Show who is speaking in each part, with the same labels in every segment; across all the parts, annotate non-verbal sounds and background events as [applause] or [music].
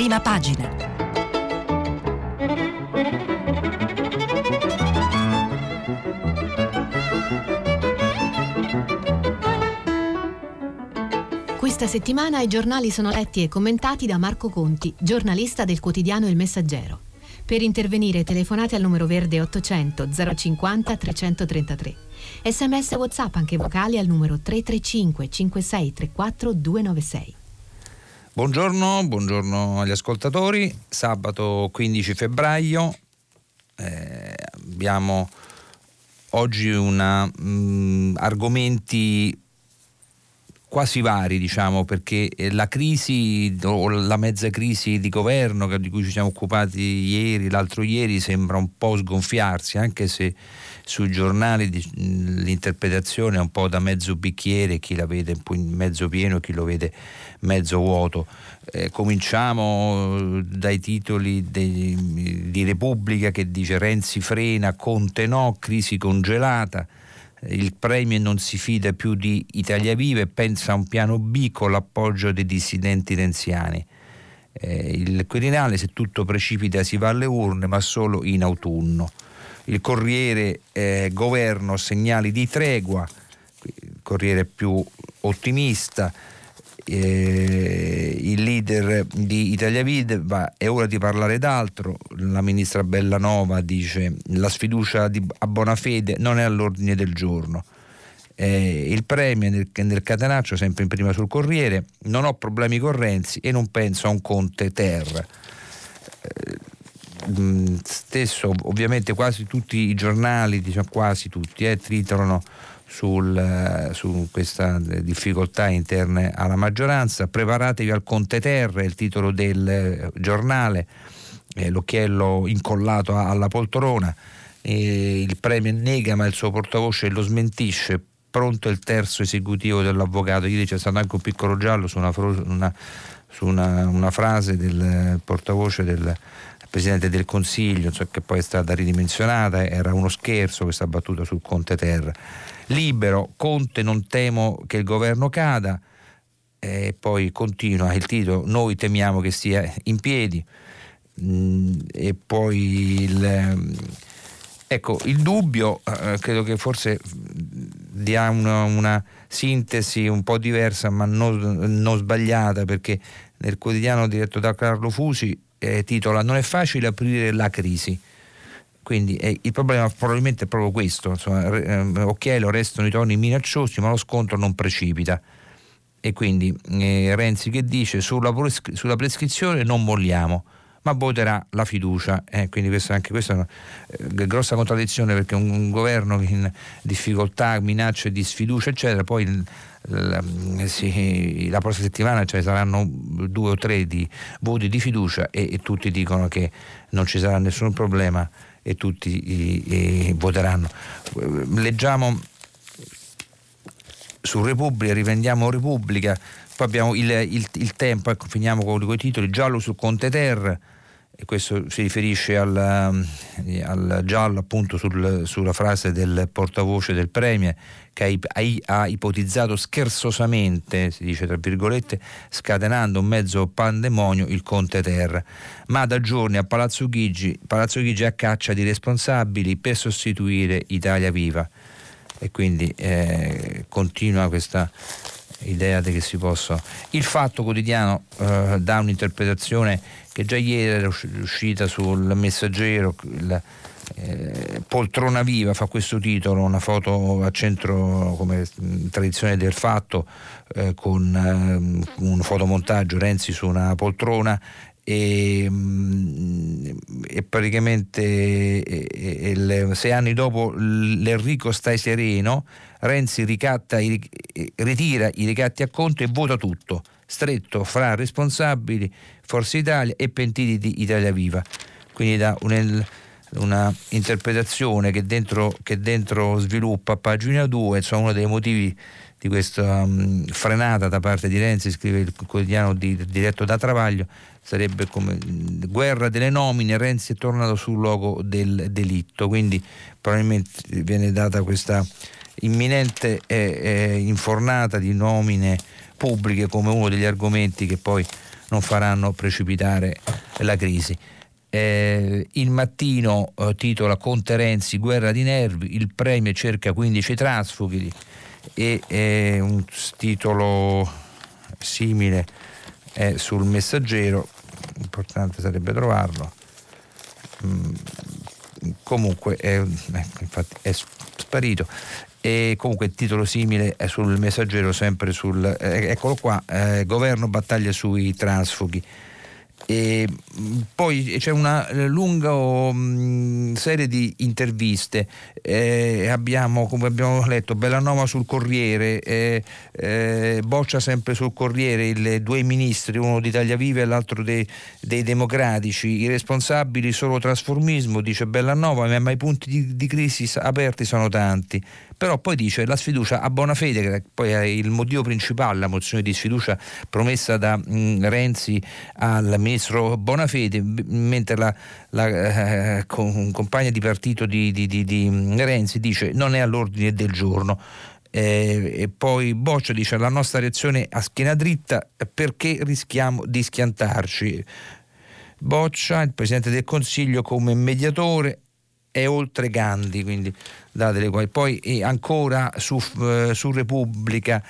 Speaker 1: prima pagina. Questa settimana i giornali sono letti e commentati da Marco Conti, giornalista del quotidiano Il Messaggero. Per intervenire telefonate al numero verde 800 050 333. Sms WhatsApp anche vocali al numero 335 5634 296.
Speaker 2: Buongiorno, buongiorno agli ascoltatori. Sabato 15 febbraio eh, abbiamo oggi una, mh, mm, argomenti quasi vari, diciamo, perché la crisi o la mezza crisi di governo di cui ci siamo occupati ieri, l'altro ieri, sembra un po' sgonfiarsi, anche se sui giornali l'interpretazione è un po' da mezzo bicchiere, chi la vede mezzo pieno e chi lo vede mezzo vuoto. Eh, cominciamo dai titoli di, di Repubblica che dice Renzi frena, Conte no, crisi congelata il Premier non si fida più di Italia Viva e pensa a un piano B con l'appoggio dei dissidenti renziani. Eh, il Quirinale, se tutto precipita, si va alle urne, ma solo in autunno. Il Corriere eh, Governo segnali di tregua, il Corriere più ottimista, eh, il leader di Italia Viva è ora di parlare d'altro, la ministra Bellanova dice la sfiducia di, a buona fede non è all'ordine del giorno. Eh, il Premier nel, nel Catenaccio, sempre in prima sul Corriere, non ho problemi con Renzi e non penso a un Conte Terra. Eh, stesso, ovviamente quasi tutti i giornali, diciamo quasi tutti, eh, titolano sul, eh, su questa difficoltà interne alla maggioranza. Preparatevi al Conte Terra, il titolo del eh, giornale, eh, l'occhiello incollato alla poltrona. Eh, il Premier nega ma il suo portavoce lo smentisce. Pronto il terzo esecutivo dell'avvocato. Ieri c'è stato anche un piccolo giallo su una, una, su una, una frase del portavoce del Presidente del Consiglio, cioè che poi è stata ridimensionata, era uno scherzo questa battuta sul Conte Terra libero, Conte non temo che il governo cada, e poi continua il titolo, noi temiamo che stia in piedi, mm, e poi il, ecco, il dubbio eh, credo che forse dia una, una, sintesi un po' diversa ma non, non, sbagliata perché nel quotidiano diretto da Carlo Fusi eh, titola Non è facile aprire la crisi quindi eh, il problema probabilmente è proprio questo, insomma, eh, Occhiello restano i toni minacciosi ma lo scontro non precipita. E quindi eh, Renzi che dice sulla, prescri- sulla, prescrizione non molliamo, ma voterà la fiducia. Eh, quindi questa, anche questa è una eh, grossa contraddizione perché un, un, governo in difficoltà, minacce di sfiducia, eccetera, poi la, sì, la prossima settimana ce ne saranno due o tre di voti di fiducia e, e tutti dicono che non ci sarà nessun problema e tutti i, i voteranno. Leggiamo su Repubblica, rivendiamo Repubblica, poi abbiamo il, il, il tempo, ecco, finiamo con i titoli, giallo su Conte Terra, e questo si riferisce al, al giallo appunto sul, sulla frase del portavoce del Premier che ha, ha, ipotizzato scherzosamente, si dice tra virgolette, scatenando un mezzo pandemonio il Conte Terra, ma da giorni a Palazzo Chigi, Palazzo Chigi a caccia di responsabili per sostituire Italia Viva e quindi eh, continua questa idea di che si possa. Il fatto quotidiano eh, dà un'interpretazione che già ieri era uscita sul messaggero. Il, eh, Poltrona Viva fa questo titolo, una foto a centro come tradizione del fatto eh, con eh, un fotomontaggio Renzi su una poltrona e, e praticamente e, e, sei anni dopo l'Enrico stai sereno Renzi ricatta, ritira i ricatti a conto e vota tutto, stretto fra responsabili Forza Italia e pentiti di Italia Viva. Quindi da un, una interpretazione che dentro, che dentro, sviluppa pagina 2, insomma uno dei motivi di questa um, frenata da parte di Renzi, scrive il quotidiano di, diretto da Travaglio, sarebbe come guerra delle nomine, Renzi è tornato sul luogo del delitto, quindi probabilmente viene data questa imminente eh, infornata di nomine pubbliche come uno degli argomenti che poi non faranno precipitare la crisi. Eh, il mattino eh, titola Conte Renzi, guerra di nervi, il Premier cerca 15 trasfughi e eh, un titolo simile è sul messaggero, importante sarebbe trovarlo. Mm, comunque è, ecco, infatti è sparito e comunque titolo simile è sul messaggero sempre sul eh, eccolo qua eh, governo battaglia sui transfughi e poi c'è una lunga um, serie di interviste, eh, abbiamo, come abbiamo letto, Bellanova sul Corriere, eh, eh, Boccia sempre sul Corriere, i due ministri, uno di Italia Viva e l'altro dei, dei democratici, i responsabili solo trasformismo, dice Bellanova, ma i punti di, di crisi aperti sono tanti però poi dice la sfiducia a buona fede, che poi è il motivo principale, la mozione di sfiducia promessa da mh, mm, Renzi al ministro Bonafede, mentre la, la eh, compagna di partito di, di, di, di Renzi dice non è all'ordine del giorno. Eh, e poi Boccia dice la nostra reazione a schiena dritta perché rischiamo di schiantarci. Boccia, il Presidente del Consiglio come mediatore è oltre Gandhi, quindi datele qua. Poi ancora su, eh, su Repubblica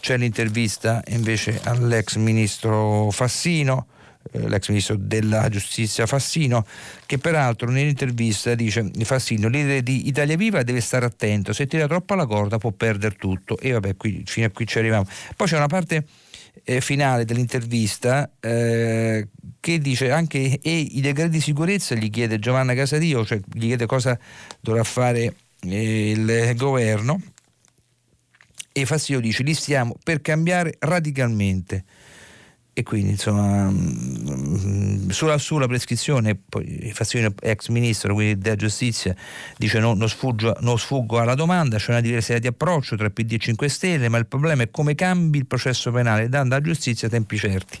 Speaker 2: c'è l'intervista invece all'ex ministro Fassino eh, l'ex ministro della giustizia Fassino, che peraltro nell'intervista dice Fassino, leader di Italia Viva deve stare attento, se tira troppo alla corda può perdere tutto e vabbè qui, fino a qui ci arriviamo. Poi c'è una parte eh, finale dell'intervista eh, che dice anche e i decreti di sicurezza? gli chiede Giovanna Casadio, cioè gli chiede cosa dovrà fare eh, il governo. E Fassio dice li stiamo per cambiare radicalmente e quindi insomma mm, sulla, sulla prescrizione poi Fassino ex ministro quindi della giustizia dice no, non, sfuggo, non, sfuggo, alla domanda c'è una diversità di approccio tra PD e 5 Stelle ma il problema è come cambi il processo penale dando alla giustizia tempi certi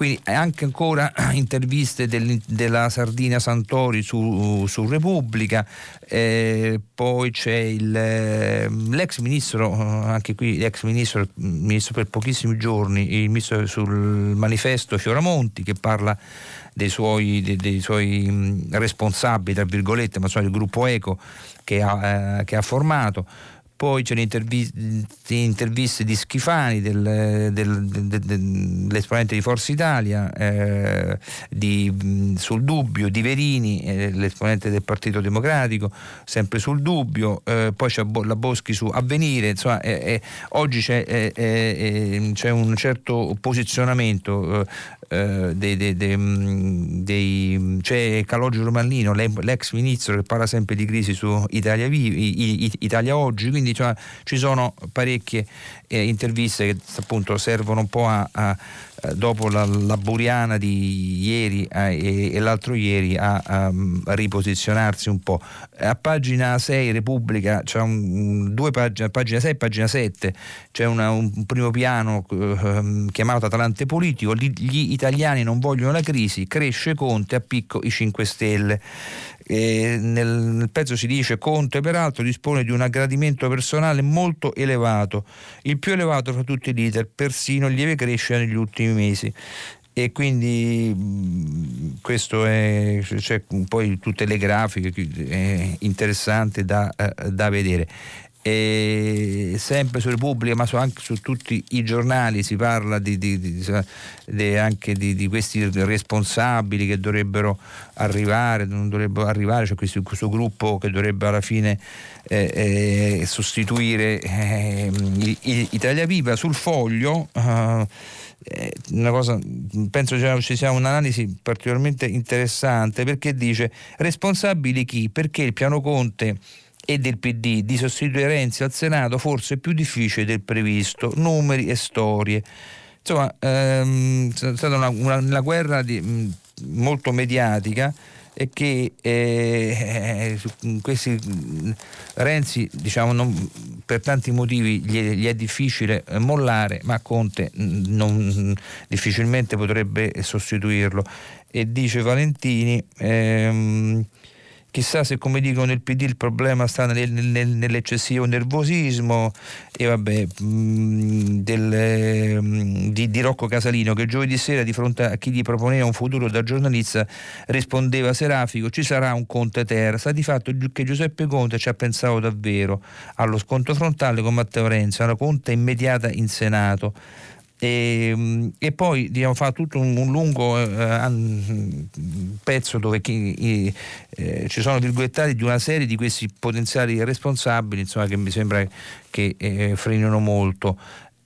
Speaker 2: quindi anche ancora [clears throat] interviste del, della Sardina Santori su, su Repubblica, eh, poi c'è il, eh, l'ex ministro, anche qui l'ex ministro, ministro per pochissimi giorni, il ministro sul manifesto Fioramonti che parla dei suoi, dei, dei suoi responsabili, tra virgolette, ma sono il gruppo ECO che ha, eh, che ha formato poi c'è le interviste di Schifani, del, del, del, dell'esponente di Forza Italia, eh, di, sul dubbio, di Verini, eh, l'esponente del Partito Democratico, sempre sul dubbio, eh, poi c'è la Boschi su Avvenire, insomma eh, eh, oggi c'è, eh, c'è, un certo posizionamento eh, dei, dei, dei, mm, dei, c'è Calogero Romallino, l'ex ministro che parla sempre di crisi su Italia, Italia Oggi, quindi cioè, ci sono parecchie eh, interviste che appunto servono un po' a, a dopo la, la, Buriana di ieri eh, e, e, l'altro ieri a, a, a, riposizionarsi un po'. A pagina 6 Repubblica c'è un, due pagine, pagina 6 e pagina 7 c'è una, un primo piano eh, chiamato Atalante Politico, gli, gli italiani non vogliono la crisi, cresce Conte a picco i 5 Stelle. E nel, pezzo si dice Conte peraltro dispone di un aggradimento personale molto elevato, il più elevato fra tutti i leader, persino lieve crescita negli ultimi mesi. E quindi questo è c'è poi tutte le grafiche è interessante da, eh, da vedere e sempre su Repubblica ma anche su tutti i giornali si parla di, di, di, anche di, questi responsabili che dovrebbero arrivare, non dovrebbero arrivare, c'è questo, questo gruppo che dovrebbe alla fine eh, eh, sostituire eh, Italia Viva sul foglio. Uh, una cosa, penso ci sia un'analisi particolarmente interessante perché dice responsabili chi? Perché il piano Conte e del PD di sostituire Renzi al Senato forse più difficile del previsto, numeri e storie. Insomma, ehm, è stata una, una, una guerra di, molto mediatica e che eh, questi, Renzi diciamo, non, per tanti motivi gli, gli, è difficile mollare, ma Conte non, difficilmente potrebbe sostituirlo. E dice Valentini... Ehm, Chissà se come dicono nel PD il problema sta nel, nel, nell'eccessivo nervosismo e vabbè, mh, mm, del, mh, mm, di, di, Rocco Casalino che giovedì sera di fronte a chi gli proponeva un futuro da giornalista rispondeva serafico ci sarà un Conte Terra. Sta di fatto che Giuseppe Conte ci ha pensato davvero allo scontro frontale con Matteo Renzi, una conta immediata in Senato. E, ehm, e, poi diciamo, fa tutto un, un lungo eh, pezzo dove chi, eh, ci sono virgolettati di una serie di questi potenziali responsabili insomma, che mi sembra che eh, frenino molto.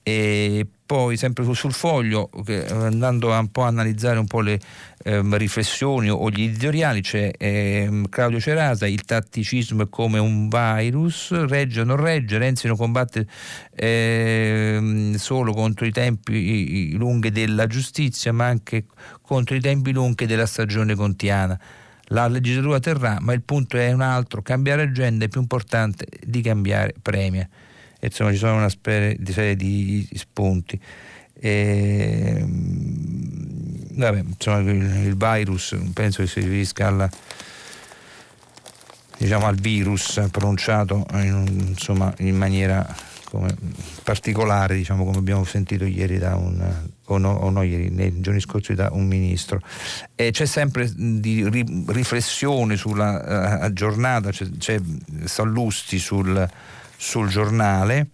Speaker 2: E poi sempre sul foglio, andando un po' a analizzare un po' le ehm, riflessioni o gli editoriali, c'è ehm, Claudio Cerasa, il tatticismo è come un virus, regge o non regge, Renzi non combatte ehm, solo contro i tempi lunghi della giustizia, ma anche contro i tempi lunghi della stagione contiana. La legislatura terrà, ma il punto è un altro, cambiare agenda è più importante di cambiare premia insomma ci sono una serie di spunti. E, vabbè, insomma, il, virus penso che si riferisca alla, diciamo, al virus pronunciato in, insomma, in maniera come, particolare, diciamo, come abbiamo sentito ieri da un o no, o no ieri, nei giorni scorsi da un ministro. E c'è sempre di riflessione sulla uh, giornata, c'è, c'è Sallusti sul sul giornale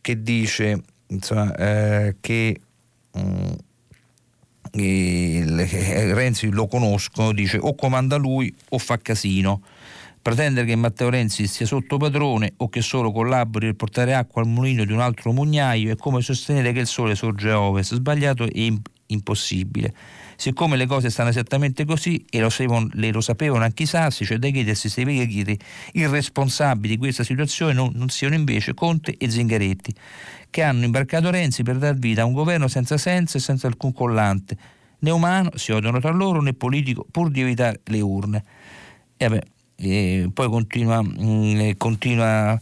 Speaker 2: che dice insomma, eh, che um, eh, Renzi lo conosco, dice o comanda lui o fa casino. Pretendere che Matteo Renzi sia sotto padrone o che solo collabori per portare acqua al mulino di un altro mugnaio è come sostenere che il sole sorge a ovest, sbagliato e impossibile. Siccome le cose stanno esattamente così e lo, sapevano, lo sapevano anche i sassi, cioè da chiedersi se i responsabili di questa situazione non, non siano invece Conte e Zingaretti, che hanno imbarcato Renzi per dar vita a un governo senza senso e senza alcun collante, né umano, si odiano tra loro, né politico, pur di evitare le urne. E vabbè, e poi continua, mh, mm, continua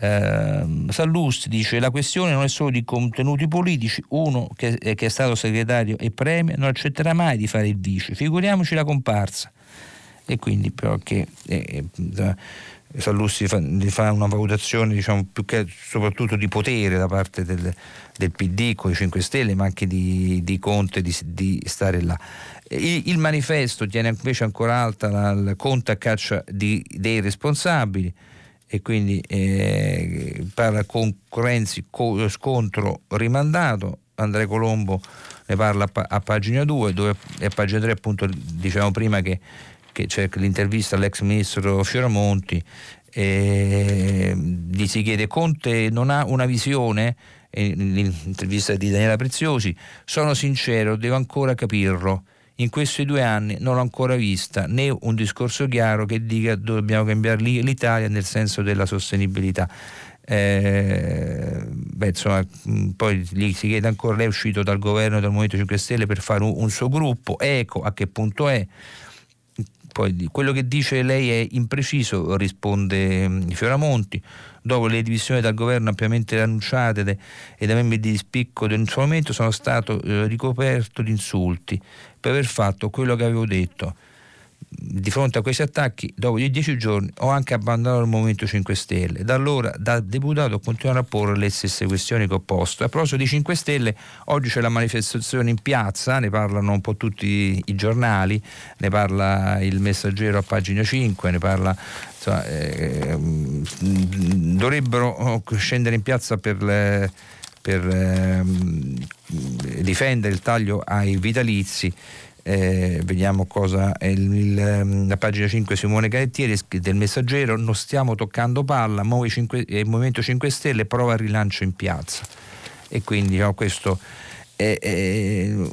Speaker 2: eh, Sallusti dice la questione non è solo di contenuti politici, uno che, eh, che è stato segretario e premio non accetterà mai di fare il vice, figuriamoci la comparsa. E quindi però che eh, eh Sallusti fa, fa, una valutazione diciamo, più che soprattutto di potere da parte del, del PD con i 5 Stelle, ma anche di, di Conte di, di stare là. Il, manifesto tiene invece ancora alta la, il Conte a caccia di, dei responsabili e quindi eh, parla con Renzi co- scontro rimandato, Andrea Colombo ne parla a, a pagina 2 dove a pagina 3 appunto diciamo prima che, che c'è l'intervista all'ex ministro Fioramonti eh, gli si chiede Conte non ha una visione? L'intervista di Daniela Preziosi sono sincero devo ancora capirlo in questi due anni non l'ho ancora vista né un discorso chiaro che dica dobbiamo cambiare l'Italia nel senso della sostenibilità. Eh, beh, insomma, poi gli si chiede ancora, lei è uscito dal governo del Movimento 5 Stelle per fare un, un suo gruppo, ecco a che punto è. Poi quello che dice lei è impreciso, risponde Fioramonti dopo le divisioni dal governo ampiamente annunciate e dai membri di spicco del suo momento sono stato eh, ricoperto di insulti per aver fatto quello che avevo detto. Di fronte a questi attacchi, dopo gli dieci giorni, ho anche abbandonato il Movimento 5 Stelle. Da allora, da deputato, ho continuato a porre le stesse questioni che ho posto. A proposito di 5 Stelle, oggi c'è la manifestazione in piazza, ne parlano un po' tutti i giornali, ne parla il Messaggero a pagina 5, ne parla insomma, eh, dovrebbero oh, scendere in piazza per, le, per eh, difendere il taglio ai vitalizi. Eh, vediamo cosa è il, il, ehm, la pagina 5 Simone Canettieri del Messaggero non stiamo toccando palla il Movimento 5 Stelle prova il rilancio in piazza e quindi diciamo, questo eh, eh,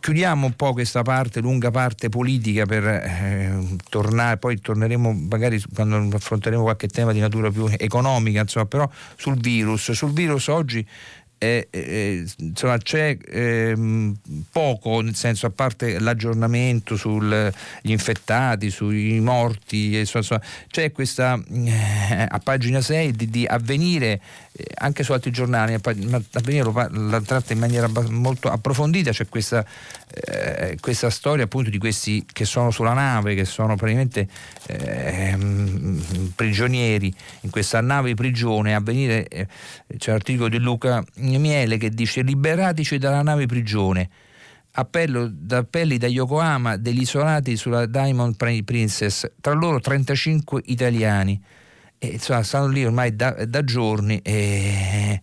Speaker 2: chiudiamo un po' questa parte, lunga parte politica per eh, tornare, poi torneremo magari quando affronteremo qualche tema di natura più economica, insomma, però sul virus. Sul virus oggi eh, eh, insomma, c'è eh, poco, nel senso a parte l'aggiornamento sugli infettati, sui morti, insomma, c'è questa eh, a pagina 6 di, di avvenire anche su altri giornali, ma avvenire la tratta in maniera molto approfondita, c'è questa, eh, questa, storia appunto di questi che sono sulla nave, che sono praticamente prigionieri in questa nave prigione, avvenire, c'è l'articolo di Luca Miele che dice liberatici dalla nave prigione. Appello, appelli da Yokohama degli isolati sulla Diamond Princess, tra loro 35 italiani. E, insomma, stanno lì ormai da, da giorni e,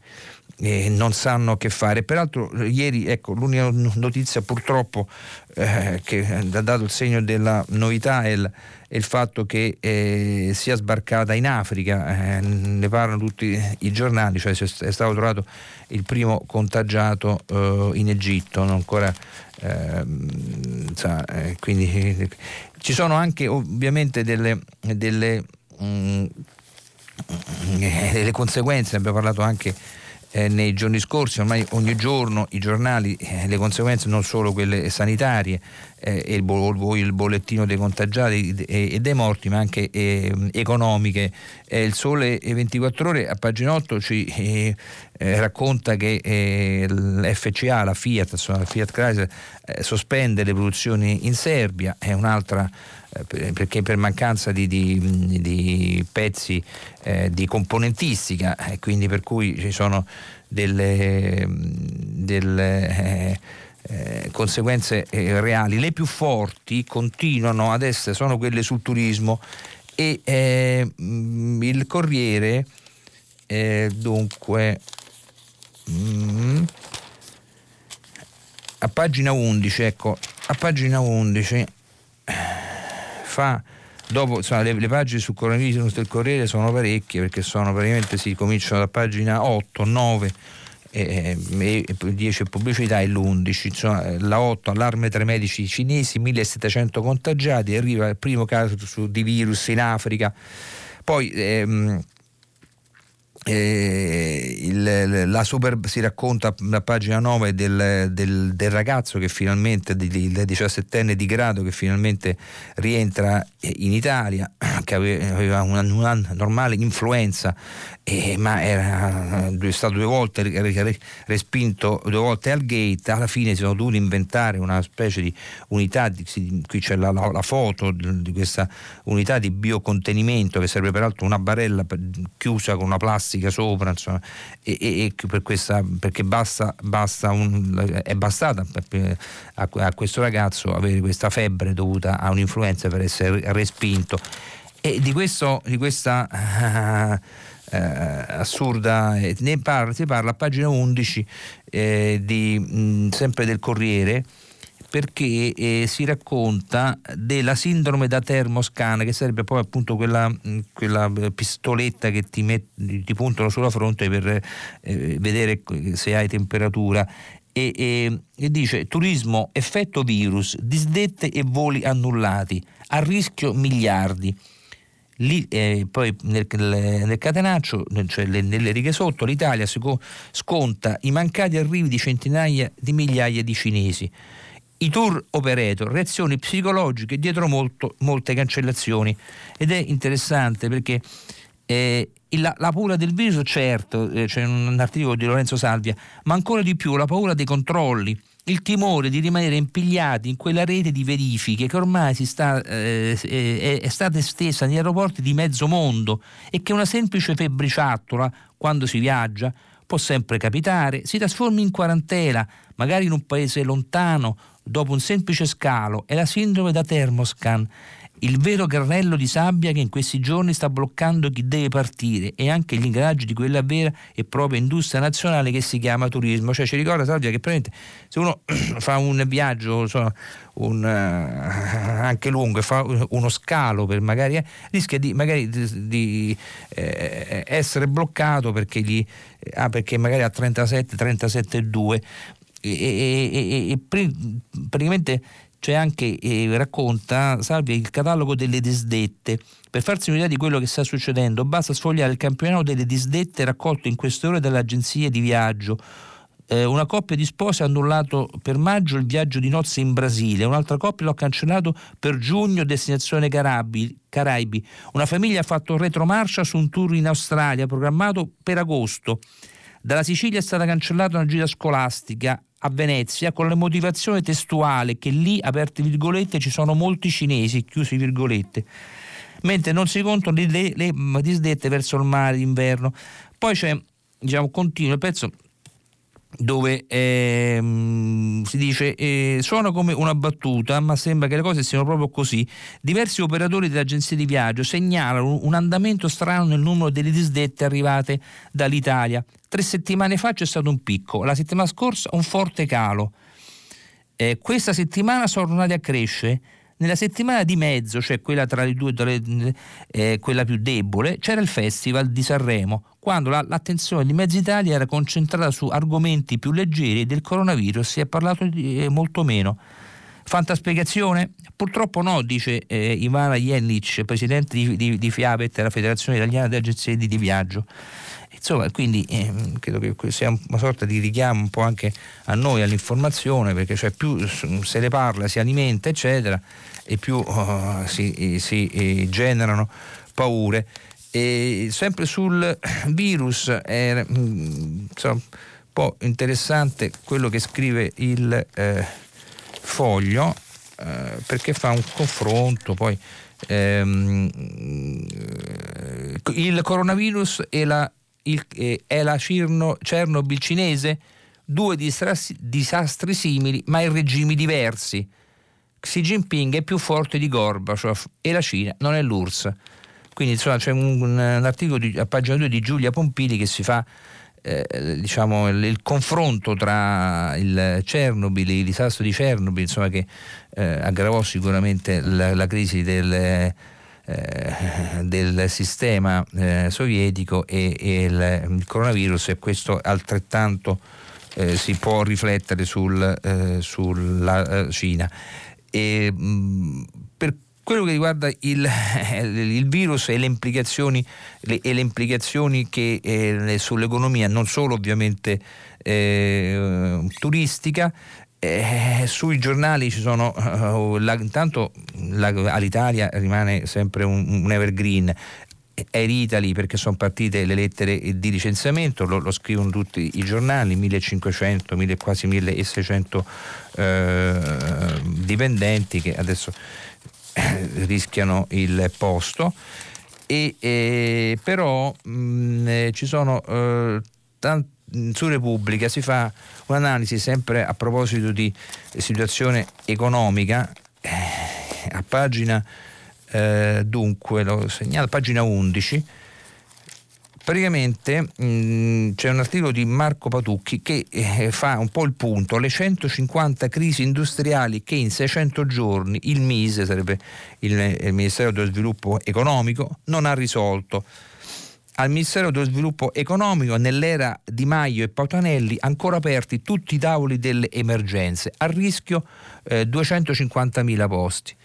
Speaker 2: e, non sanno che fare. Peraltro, ieri, ecco, l'unica notizia purtroppo eh, che ha dato il segno della novità è il e il fatto che eh, sia sbarcata in Africa, eh, ne parlano tutti i giornali, cioè è stato trovato il primo contagiato eh, in Egitto, non ancora, ehm, sa, eh, quindi ci sono anche ovviamente delle, delle, mh, mm, delle conseguenze, abbiamo parlato anche eh, nei giorni scorsi, ormai ogni giorno i giornali, eh, le conseguenze non solo quelle sanitarie eh, e il, il, bollettino dei contagiati e, dei morti, ma anche eh, economiche. il Sole 24 Ore a pagina 8 ci eh, eh, racconta che l'FCA, la Fiat, la Fiat Chrysler, sospende le produzioni in Serbia, è un'altra perché per mancanza di, di, di pezzi eh, di componentistica e quindi per cui ci sono delle, delle eh, eh, conseguenze eh, reali. Le più forti continuano ad essere, sono quelle sul turismo e eh, il Corriere eh, dunque mm, a pagina 11 ecco a pagina 11 fa dopo insomma, le, le, pagine sul coronavirus del Corriere sono parecchie perché sono praticamente si cominciano da pagina 8, 9 e, e, 10 pubblicità e l'11 insomma, la 8 allarme tra i medici cinesi 1700 contagiati arriva il primo caso di virus in Africa. Poi ehm, eh, il, la super, si racconta a pagina 9 del, del, del ragazzo che finalmente, il 17enne di grado che finalmente rientra in Italia, [clears throat] che aveva una, una normale influenza, eh, ma era stato due volte respinto due volte al gate, alla fine si sono dovuti inventare una specie di unità, di, qui c'è la, la, la foto di questa unità di biocontenimento che serve peraltro una barella chiusa con una plastica plastica sopra, insomma, e, e, e per questa, perché basta, basta un, è bastata a, a, questo ragazzo avere questa febbre dovuta a un'influenza per essere respinto. E di, questo, di questa uh, [laughs] uh, assurda, ne parla, si parla a pagina 11 eh, di, mh, sempre del Corriere, perché eh, si racconta della sindrome da termoscan, che sarebbe poi appunto quella, mm, quella pistoletta che ti, met, ti, puntano sulla fronte per eh, vedere se hai temperatura. E, e, e, dice turismo, effetto virus, disdette e voli annullati, a rischio miliardi. Lì, eh, poi nel, nel, catenaccio, cioè nelle righe sotto, l'Italia sconta i mancati arrivi di centinaia di migliaia di cinesi i tour operator, reazioni psicologiche dietro molto, molte cancellazioni. Ed è interessante perché eh, la, la, paura del virus certo, eh, c'è un articolo di Lorenzo Salvia, ma ancora di più la paura dei controlli, il timore di rimanere impigliati in quella rete di verifiche che ormai sta, eh, è, è stata estesa negli aeroporti di mezzo mondo e che una semplice febbriciattola quando si viaggia può sempre capitare, si trasformi in quarantena, magari in un paese lontano dopo un semplice scalo è la sindrome da Thermoscan, il vero carrello di sabbia che in questi giorni sta bloccando chi deve partire e anche gli ingranaggi di quella vera e propria industria nazionale che si chiama turismo. Cioè ci ricorda Salvia che praticamente se uno [clears throat] fa un viaggio so, un, uh, anche lungo fa uno scalo per magari eh, rischia di, magari di, di eh, essere bloccato perché, gli, ah, perché magari a 37, 37,2 e, e, e, praticamente c'è anche, eh, racconta Salvia, il catalogo delle disdette. Per farsi un'idea di quello che sta succedendo, basta sfogliare il campionato delle disdette raccolto in queste ore dalle agenzie di viaggio. Eh, una coppia di spose ha annullato per maggio il viaggio di nozze in Brasile, un'altra coppia lo ha cancellato per giugno destinazione Caraibi. Caraibi. Una famiglia ha fatto retromarcia su un tour in Australia programmato per agosto. Dalla Sicilia è stata cancellata una gita scolastica a Venezia con la motivazione testuale che lì, aperte virgolette, ci sono molti cinesi, chiusi virgolette, mentre non si contano le, le, le disdette verso il mare d'inverno. Poi c'è, diciamo, continuo il pezzo dove ehm, si dice eh, suona come una battuta ma sembra che le cose siano proprio così. Diversi operatori delle agenzie di viaggio segnalano un andamento strano nel numero delle disdette arrivate dall'Italia. Tre settimane fa c'è stato un picco la settimana scorsa un forte calo. Eh, questa settimana sono tornati a crescere. Nella settimana di mezzo, cioè quella tra le due, tra le, eh, quella più debole, c'era il Festival di Sanremo, quando la, l'attenzione di Mezza Italia era concentrata su argomenti più leggeri e del coronavirus si è parlato di, eh, molto meno. Fantaspiegazione? Purtroppo no, dice eh, Ivana Jelic, presidente di, di, di FIAPET, la Federazione Italiana delle Agenzie di Viaggio. Insomma, quindi eh, credo che sia una sorta di richiamo un po' anche a noi, all'informazione, perché cioè più se ne parla, si alimenta, eccetera, e più oh, si, si eh, generano paure. E sempre sul virus è mm, insomma, un po' interessante quello che scrive il eh, foglio eh, perché fa un confronto poi ehm, il coronavirus e la il, eh, è la Cirno, Chernobyl cinese, due disastri, disastri simili ma in regimi diversi. Xi Jinping è più forte di Gorbaciov e la Cina non è l'URSS. Quindi insomma c'è un, un, articolo di, a pagina 2 di Giulia Pompili che si fa eh, diciamo, il, il, confronto tra il Chernobyl, il disastro di Chernobyl, insomma, che eh, aggravò sicuramente la, la crisi del eh, del sistema eh, sovietico e, e il, il, coronavirus e questo altrettanto eh, si può riflettere sul, sulla Cina. E, mh, per quello che riguarda il, il virus e le implicazioni, le, e le implicazioni che, eh, sull'economia, non solo ovviamente eh, turistica, eh, sui giornali ci sono, uh, la, intanto la, all'Italia rimane sempre un, un evergreen, Air Italy perché sono partite le lettere di licenziamento, lo, lo scrivono tutti i giornali, 1500, 1000, quasi 1600 eh, dipendenti che adesso eh, rischiano il posto. E, eh, però mh, mm, eh, ci sono eh, tanti su Repubblica si fa un'analisi sempre a proposito di situazione economica, eh, a pagina eh, dunque, lo segnalo, pagina 11, praticamente mh, c'è un articolo di Marco Patucchi che eh, fa un po' il punto, le 150 crisi industriali che in 600 giorni il MISE, sarebbe il, il Ministero dello Sviluppo Economico, non ha risolto al Ministero dello Sviluppo Economico, nell'era Di Maio e Pautanelli, ancora aperti tutti i tavoli delle emergenze, a rischio eh, 250.000 posti.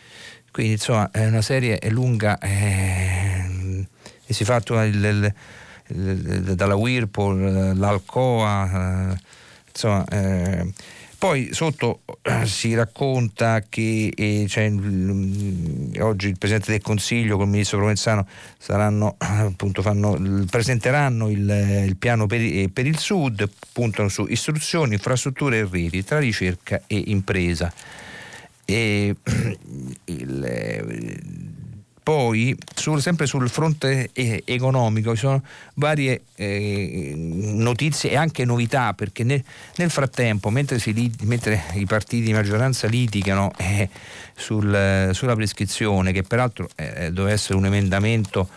Speaker 2: Quindi insomma è una serie lunga eh, e si è fatto il, il, dalla Whirlpool, l'Alcoa, eh, insomma eh, poi sotto eh, si racconta che eh, cioè, oggi il Presidente del Consiglio con il Ministro Provenzano saranno, appunto, fanno, presenteranno il, il piano per, eh, per, il Sud, puntano su istruzioni, infrastrutture e reti tra ricerca e impresa. E, [clears throat] il, eh, poi, sul, sempre sul fronte economico, ci sono varie eh, notizie e anche novità, perché nel, nel frattempo, mentre, si, mentre, i partiti di maggioranza litigano eh, sul, sulla prescrizione, che peraltro eh, doveva essere un emendamento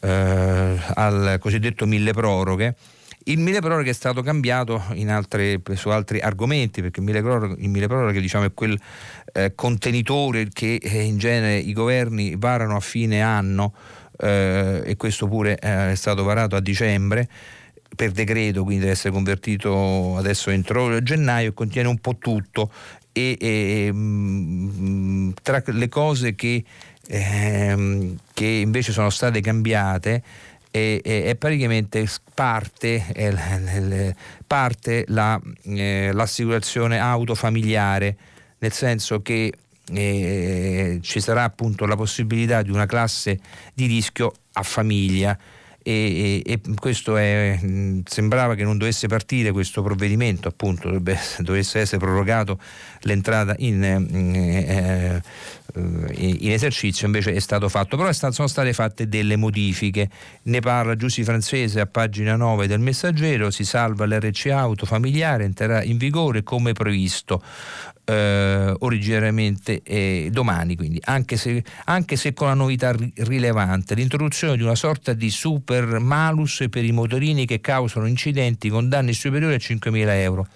Speaker 2: eh, al cosiddetto mille proroghe, il mille proroghe è stato cambiato altre, su altri argomenti, perché il mille proroghe, il mille proroghe diciamo, è quel eh, contenitore che eh, in genere i governi varano a fine anno eh, e questo pure eh, è stato varato a dicembre per decreto, quindi deve essere convertito adesso entro gennaio contiene un po' tutto. E, e mh, tra le cose che, ehm, che invece sono state cambiate è, è praticamente parte, è, parte la, eh, l'assicurazione auto familiare, nel senso che eh, ci sarà appunto la possibilità di una classe di rischio a famiglia. E, e, e questo è, sembrava che non dovesse partire questo provvedimento, appunto [laughs] dovesse essere prorogato l'entrata in, eh, in, esercizio, invece è stato fatto, però sono state fatte delle modifiche, ne parla Giussi Francese a pagina 9 del messaggero, si salva l'RC auto familiare, entrerà in vigore come previsto. Eh, originariamente eh, domani, quindi. Anche se, anche se, con la novità ri- rilevante, l'introduzione di una sorta di super malus per i motorini che causano incidenti con danni superiori a 5.000 euro.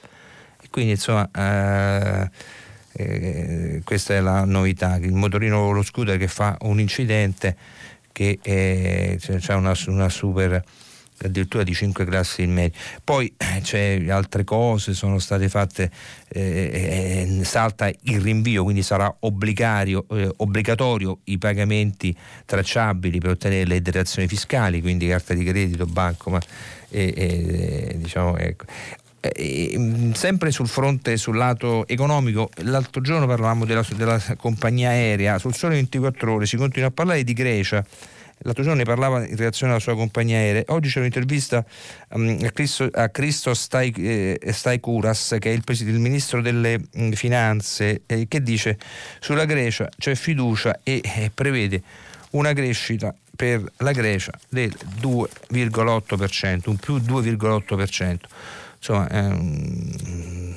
Speaker 2: E quindi insomma eh, eh, questa è la novità, il motorino lo scooter che fa un incidente che ha una, una super addirittura di 5 classi in media. Poi eh, c'è altre cose, sono state fatte, eh, eh, salta il rinvio, quindi sarà eh, obbligatorio i pagamenti tracciabili per ottenere le detrazioni fiscali, quindi carta di credito, banco, ma, diciamo, ecco. Mm, sempre sul fronte, sul lato economico, l'altro giorno parlavamo della, della compagnia aerea, sul sole 24 ore si continua a parlare di Grecia L'altro giorno ne parlava in relazione alla sua compagnia aerea. Oggi c'è un'intervista um, a, Cristo, a Christos Stai, eh, Staikouras, che è il, il ministro delle mh, mm, finanze, eh, che dice sulla Grecia c'è fiducia e eh, prevede una crescita per la Grecia del 2,8%, un più 2,8%. Insomma, è un,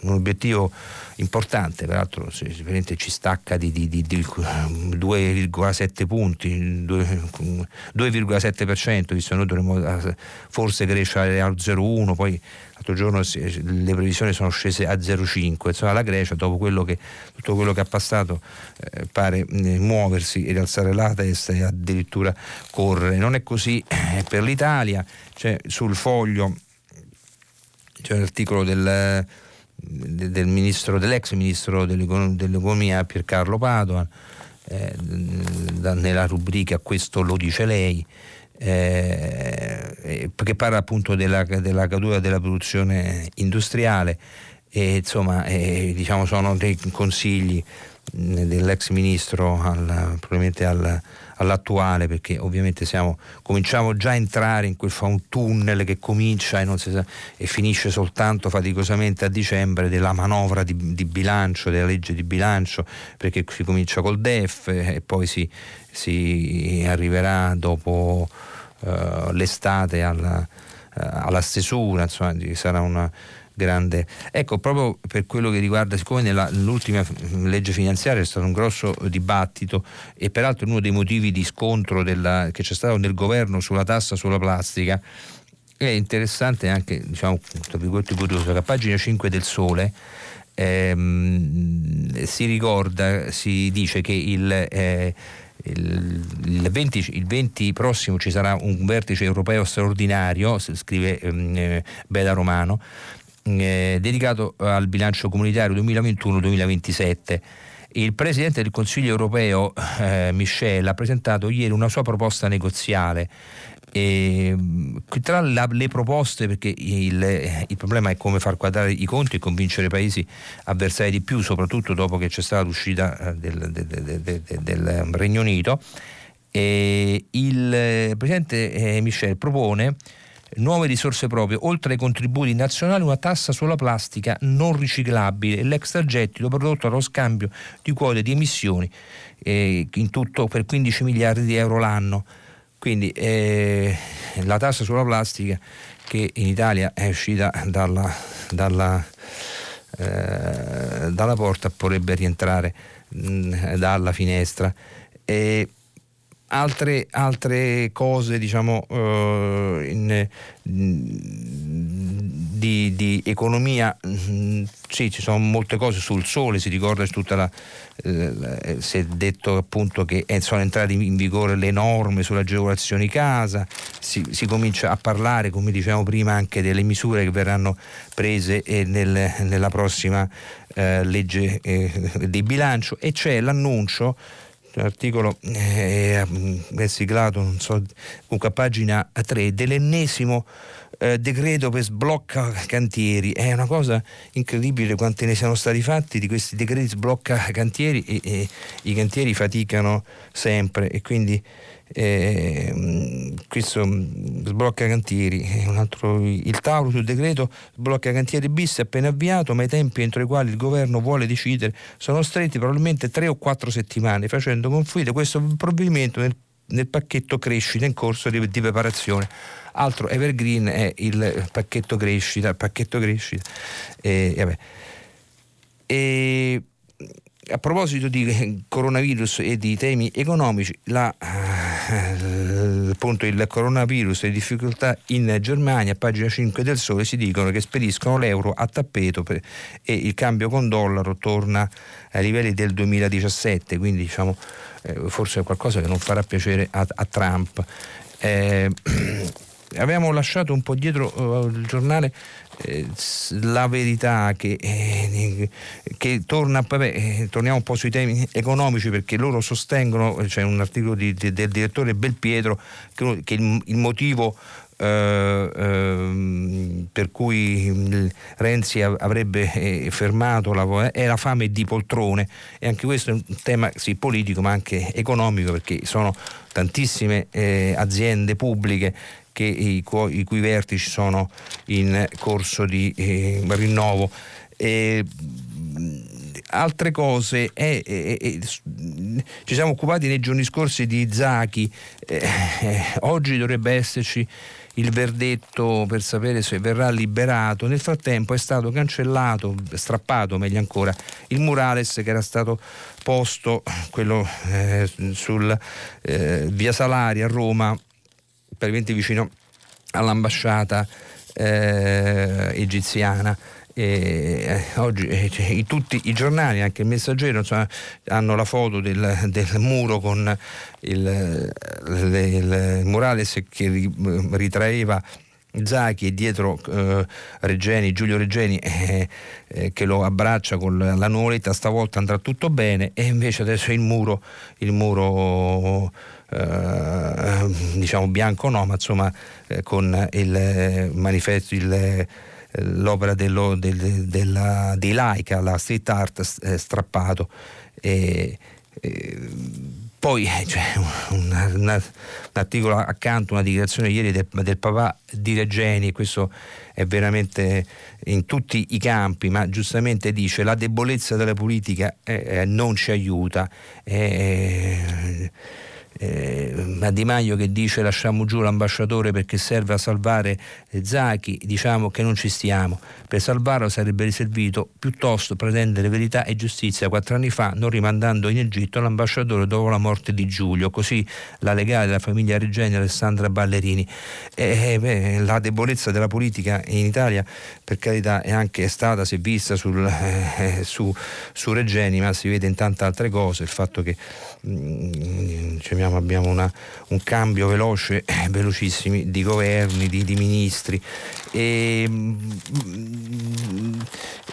Speaker 2: un obiettivo importante, peraltro sicuramente ci stacca di, di, di, di 2,7 punti, 2,7%, visto noi dovremmo eh, forse crescere al 0,1, poi l'altro giorno le previsioni sono scese a 0,5, insomma la Grecia dopo quello che, tutto quello che ha passato eh, pare eh, muoversi e rialzare la testa e addirittura correre. Non è così eh, per l'Italia, c'è sul foglio c'è un articolo del del ministro, dell'ex ministro dell'economia Piercarlo Padoan, eh, nella rubrica Questo lo dice lei, eh, che parla appunto della, della caduta della produzione industriale e insomma eh, diciamo sono dei consigli dell'ex ministro al, probabilmente al, all'attuale perché ovviamente siamo, cominciamo già a entrare in quel fa un tunnel che comincia e, sa, e, finisce soltanto faticosamente a dicembre della manovra di, di, bilancio, della legge di bilancio perché si comincia col DEF e poi si, si arriverà dopo uh, l'estate alla, uh, alla stesura, insomma sarà una grande. Ecco, proprio per quello che riguarda, siccome nell'ultima legge finanziaria è stato un grosso dibattito e peraltro uno dei motivi di scontro della, che c'è stato nel governo sulla tassa sulla plastica, è interessante anche, diciamo, curioso, che a pagina 5 del Sole ehm, si ricorda, si dice che il... Eh, il 20, il 20, prossimo ci sarà un vertice europeo straordinario, scrive ehm, Beda Romano, eh, dedicato al bilancio comunitario 2021-2027. Il Presidente del Consiglio europeo, eh, Michel, ha presentato ieri una sua proposta negoziale. E, tra la, le proposte, perché il, il, problema è come far quadrare i conti e convincere i paesi a versare di più, soprattutto dopo che c'è stata l'uscita eh, del, del, del, del Regno Unito, il Presidente eh, Michel propone nuove risorse proprie, oltre ai contributi nazionali una tassa sulla plastica non riciclabile e l'extragettito prodotto dallo scambio di quote di emissioni eh, in tutto per 15 miliardi di euro l'anno. Quindi eh, la tassa sulla plastica che in Italia è uscita dalla, dalla, eh, dalla porta potrebbe rientrare mh, mm, dalla finestra. E, altre, altre cose diciamo, uh, in, di, di economia, mm, sì, ci sono molte cose sul sole, si ricorda tutta la, eh, si è detto appunto che eh, sono entrate in vigore le norme sulle agevolazioni casa, si, si, comincia a parlare, come dicevamo prima, anche delle misure che verranno prese eh, nel, nella prossima eh, legge eh, di bilancio e c'è l'annuncio l'articolo è, è siglato, non so, comunque a pagina 3, dell'ennesimo eh, decreto per sblocca cantieri. È una cosa incredibile quanti ne siano stati fatti di questi decreti sblocca cantieri e, e i cantieri faticano sempre e quindi eh, questo sblocca cantieri altro, il tavolo sul decreto sblocca cantieri bis è appena avviato ma i tempi entro i quali il governo vuole decidere sono stretti probabilmente tre o quattro settimane facendo confluire questo provvedimento nel, nel pacchetto crescita in corso di, di preparazione altro evergreen è il pacchetto crescita, il pacchetto crescita. E, e, a proposito di coronavirus e di temi economici, la, eh, appunto il coronavirus e le difficoltà in Germania, pagina 5 del Sole, si dicono che spediscono l'euro a tappeto per, e il cambio con dollaro torna ai livelli del 2017, quindi diciamo eh, forse è qualcosa che non farà piacere a, a Trump. Eh, [clears throat] avevamo lasciato un po' dietro uh, il giornale eh, la verità che, eh, che torna, vabbè, eh, torniamo un po' sui temi economici perché loro sostengono, c'è un articolo di, di, del direttore Belpietro che, che il, il motivo Uh, uh, per cui Renzi avrebbe eh, fermato la, è la fame di poltrone. E anche questo è un tema sì, politico ma anche economico perché sono tantissime eh, aziende pubbliche che i, i cui vertici sono in corso di eh, rinnovo. E, altre cose, eh, eh, ci siamo occupati nei giorni scorsi di Zaki, eh, eh, oggi dovrebbe esserci il verdetto per sapere se verrà liberato. Nel frattempo è stato cancellato, strappato meglio ancora, il murales che era stato posto, quello eh, sul eh, via Salari a Roma, praticamente vicino all'ambasciata eh, egiziana. E, eh, oggi eh, cioè, tutti i giornali, anche il messaggero, insomma, hanno la foto del, del muro con il, le, il murales che ritraeva Zacchi e dietro eh, Regeni, Giulio Regeni eh, eh, che lo abbraccia con la nuvoletta, stavolta andrà tutto bene e invece adesso il muro, il muro eh, diciamo bianco no, ma insomma eh, con il manifesto, il, l'opera dello, del, della, di Laika, la street art eh, strappato. E, e, poi c'è un, un, un, articolo accanto, una dichiarazione ieri del, del papà di Regeni, questo è veramente in tutti i campi, ma giustamente dice la debolezza della politica eh, eh non ci aiuta. Eh, eh, a Di Maio che dice lasciamo giù l'ambasciatore perché serve a salvare Zaki, diciamo che non ci stiamo. Per salvarlo sarebbe riservito piuttosto pretendere verità e giustizia quattro anni fa, non rimandando in Egitto l'ambasciatore dopo la morte di Giulio. Così la legale della famiglia Regeni Alessandra Ballerini. Eh, beh, la debolezza della politica in Italia, per carità, è anche stata, si è vista sul, [laughs] eh, su, su Regeni, ma si vede in tante altre cose. Il fatto che mm, abbiamo una, un cambio veloce, velocissimi di governi, di, di ministri. E,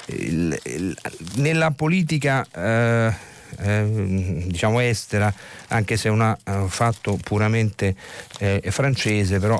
Speaker 2: il, nella politica eh, eh, diciamo estera, anche se è un uh, fatto puramente eh, francese, però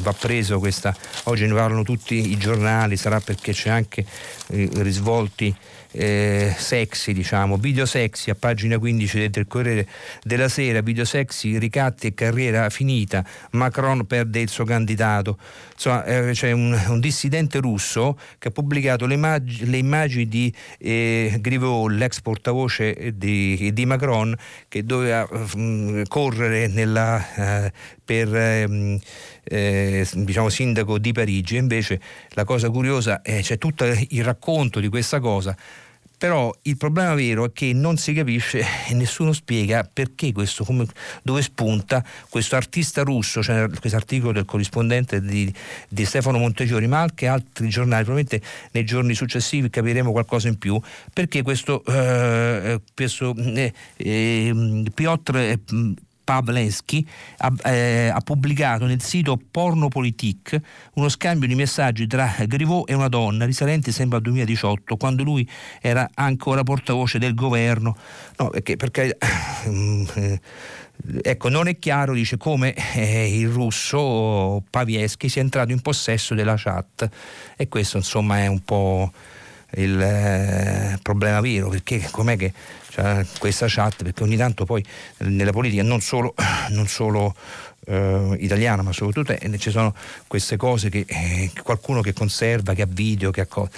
Speaker 2: va preso questa, oggi ne parlano tutti i giornali, sarà perché c'è anche eh, risvolti eh, sexy, diciamo, video sexy a pagina 15 del Corriere della Sera, video sexy, ricatti e carriera finita, Macron perde il suo candidato. Insomma, eh, c'è un, un, dissidente russo che ha pubblicato le, immag- le immagini di eh, Griveaux, l'ex portavoce di, di, Macron, che doveva mh, mm, correre nella, eh, per ehm, eh, diciamo sindaco di Parigi. Invece la cosa curiosa è c'è tutto il racconto di questa cosa però il problema vero è che non si capisce e nessuno spiega perché questo, come, dove spunta questo artista russo, cioè questo articolo del corrispondente di, di Stefano Montefiori, ma anche altri giornali, probabilmente nei giorni successivi capiremo qualcosa in più, perché questo, eh, questo eh, eh, Piotr eh, Pavleschi ha, eh, ha, pubblicato nel sito Pornopolitik uno scambio di messaggi tra Griveaux e una donna risalenti sempre al 2018 quando lui era ancora portavoce del governo. No, perché, perché ecco non è chiaro dice come eh, il russo Pavieschi sia entrato in possesso della chat. E questo insomma è un po' il eh, problema vero perché com'è che cioè, questa chat, perché ogni tanto poi nella politica non solo, [clears throat] non solo eh, italiana, ma soprattutto eh, ci sono queste cose che eh, qualcuno che conserva, che ha video, che ha cose.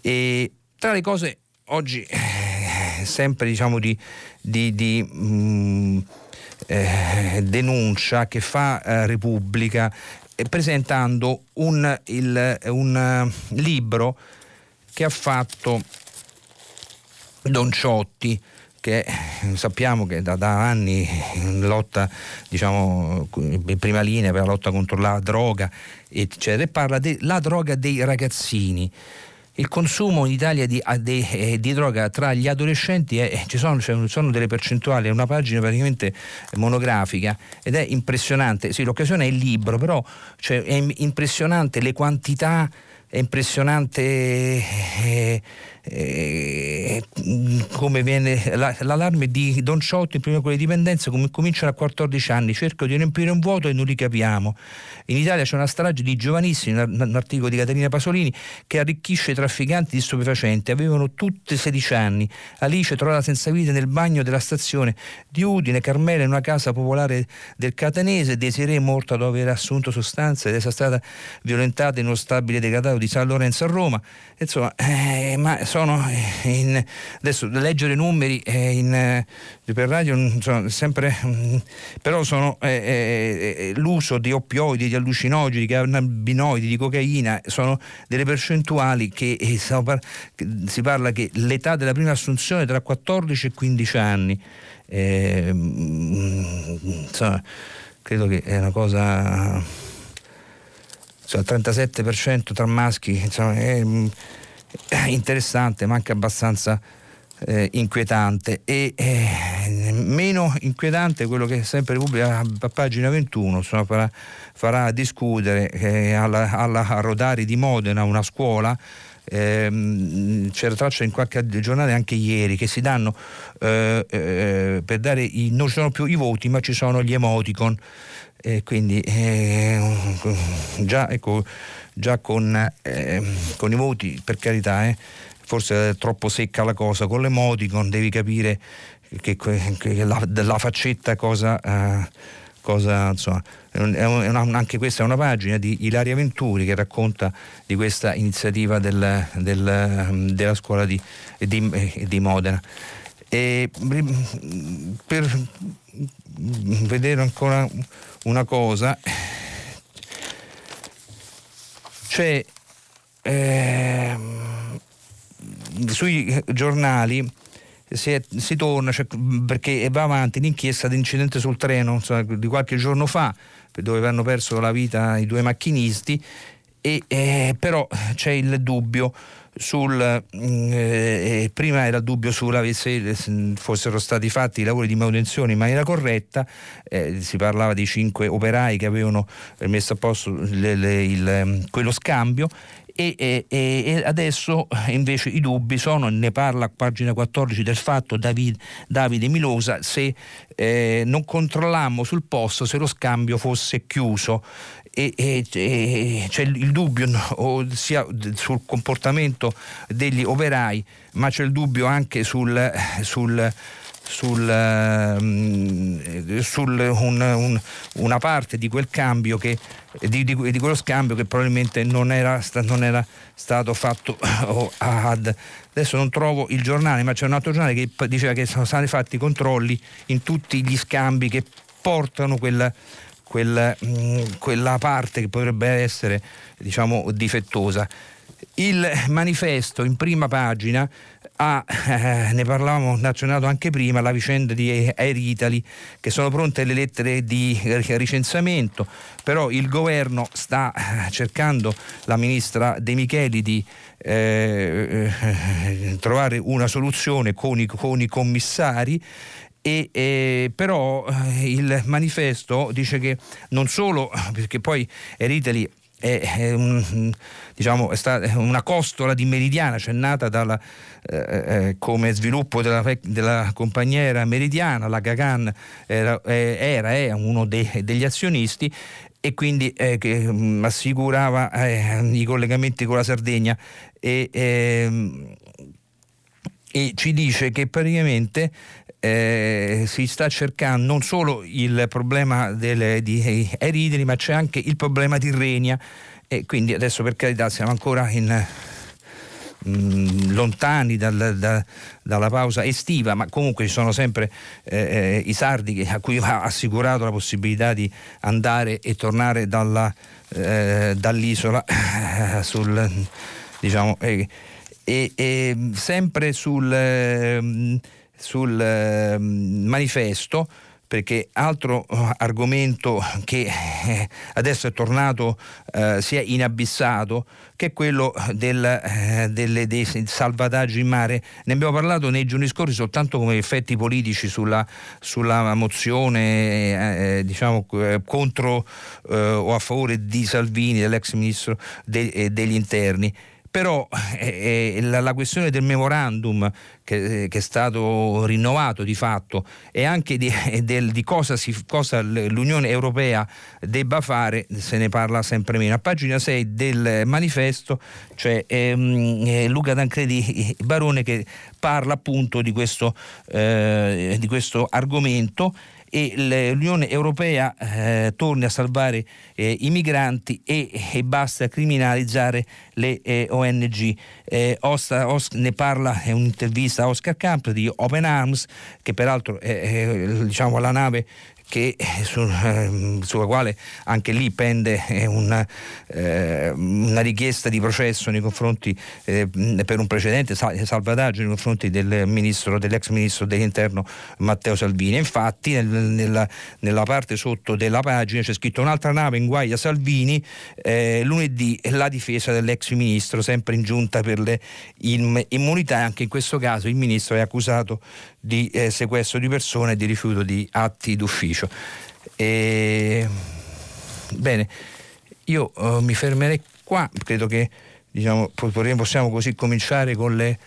Speaker 2: E tra le cose oggi eh, sempre diciamo di, di, di mh, mm, eh, denuncia che fa Repubblica presentando un, il, un libro che ha fatto Don Ciotti che sappiamo che da, da, anni in lotta, diciamo, in prima linea per la lotta contro la droga, eccetera, e parla della droga dei ragazzini. Il consumo in Italia di, di, eh, di droga tra gli adolescenti è, ci sono, cioè, sono, delle percentuali, è una pagina praticamente monografica ed è impressionante. Sì, l'occasione è il libro, però cioè, è impressionante le quantità, è impressionante. Eh, eh, come viene la, l'allarme di Don Ciotto in prima con le dipendenze come cominciano a 14 anni. Cerco di riempire un vuoto e non li capiamo. In Italia c'è una strage di giovanissimi un articolo di Caterina Pasolini che arricchisce i trafficanti di stupefacenti. Avevano tutte 16 anni. Alice trovata senza vita nel bagno della stazione di Udine Carmela in una casa popolare del Catanese Desiree morta dopo aver assunto sostanze ed è stata violentata in uno stabile degradato di San Lorenzo a Roma. Insomma eh, ma sono in, adesso leggere numeri in, eh, per radio insomma, sempre mm, però sono eh, eh, eh, l'uso di oppioidi di allucinogeni di cannabinoidi di cocaina sono delle percentuali che eh, si parla che l'età della prima assunzione è tra 14 e 15 anni. Mm, insomma credo che è una cosa insomma, il 37% tra maschi insomma, è, mm, interessante ma anche abbastanza eh, inquietante. E eh, meno inquietante quello che sempre pubblica a pagina 21 insomma, farà, farà, discutere eh, alla, alla Rodari di Modena una scuola eh, c'era traccia in qualche giornale anche ieri che si danno eh, eh, per dare i, non ci sono più i voti ma ci sono gli emoticon. Quindi eh, già, ecco, già con, eh, con, i voti per carità eh, forse è troppo secca la cosa con l'emoticon devi capire che, che la, la, faccetta cosa, eh, cosa insomma una, anche questa è una pagina di Ilaria Venturi che racconta di questa iniziativa del, del, della scuola di, di, di Modena. E per vedere ancora una cosa, c'è eh, sui giornali si, è, si torna cioè, perché va avanti l'inchiesta di incidente sul treno insomma, di qualche giorno fa dove hanno perso la vita i due macchinisti e, eh, però c'è il dubbio sul, mm, eh, prima era dubbio su se fossero stati fatti i lavori di manutenzione in maniera corretta, eh, si parlava di cinque operai che avevano messo a posto le, le, il, mm, quello scambio e, e, e, adesso invece i dubbi sono, ne parla a pagina 14 del fatto David, Davide Milosa, se eh, non controllammo sul posto se lo scambio fosse chiuso e, e, e c'è il dubbio no, sia sul comportamento degli operai, ma c'è il dubbio anche sul, sul sul, uh, sul un, un, una parte di quel cambio che, di, di, di, quello scambio che probabilmente non era, non era stato fatto oh, ad, adesso non trovo il giornale ma c'è un altro giornale che diceva che sono stati fatti controlli in tutti gli scambi che portano quella quella, mh, mm, quella parte che potrebbe essere diciamo, difettosa. Il manifesto in prima pagina Ah, eh, ne parlavamo, ne accennato anche prima, la vicenda di Air Italy, che sono pronte le lettere di ricensamento, però il governo sta eh, cercando, la ministra De Micheli, di eh, eh, trovare una soluzione con i, con i commissari. E, eh, però eh, il manifesto dice che non solo, perché poi Air Italy è, un, diciamo, è, una costola di Meridiana, cioè nata dalla, eh, eh, come sviluppo della, della compagnia era Meridiana, la Gagan era, eh, era è uno dei, degli azionisti e quindi eh, che mh, mm, assicurava eh, i collegamenti con la Sardegna e, ehm, e ci dice che praticamente eh, si sta cercando non solo il problema delle, di Eridini, ma c'è anche il problema di Renia. E quindi adesso per carità siamo ancora in, mm, lontani dal, da, dalla pausa estiva, ma comunque ci sono sempre eh, eh i sardi a cui va assicurato la possibilità di andare e tornare dalla, eh, dall'isola sul, diciamo, eh, sempre sul sul eh, manifesto perché altro uh, argomento che eh, adesso è tornato, eh, si è inabissato, che è quello del, eh, delle, dei salvataggi in mare. Ne abbiamo parlato nei giorni scorsi soltanto come effetti politici sulla, sulla mozione eh, eh, diciamo, contro o a favore di Salvini, dell'ex ministro de, degli interni però eh, eh, la, la, questione del memorandum che, che, è stato rinnovato di fatto e anche di, [laughs] del, di cosa, si, cosa, l'Unione Europea debba fare se ne parla sempre meno. A pagina 6 del manifesto c'è ehm, eh, Luca Tancredi Barone che parla appunto di questo, eh, di questo argomento e l'Unione Europea eh, torni a salvare eh, i migranti e, e, basta criminalizzare le eh, ONG. Osta, Os, ne parla in un'intervista a Oscar Camp di Open Arms, che peraltro è diciamo, la nave che, eh, su, eh, sulla quale anche lì pende eh, una, eh, una, richiesta di processo nei confronti per un precedente salvataggio nei confronti del ministro, dell'ex ministro dell'interno Matteo Salvini. Infatti nel, nella, nella, parte sotto della pagina c'è scritto un'altra nave in guai a Salvini, lunedì la difesa dell'ex ministro, sempre in giunta per le immunità, anche in questo caso il ministro è accusato di eh, sequestro di persone e di rifiuto di atti d'ufficio. E... Bene, io uh, mi fermerei qua, credo che diciamo, possiamo così cominciare con le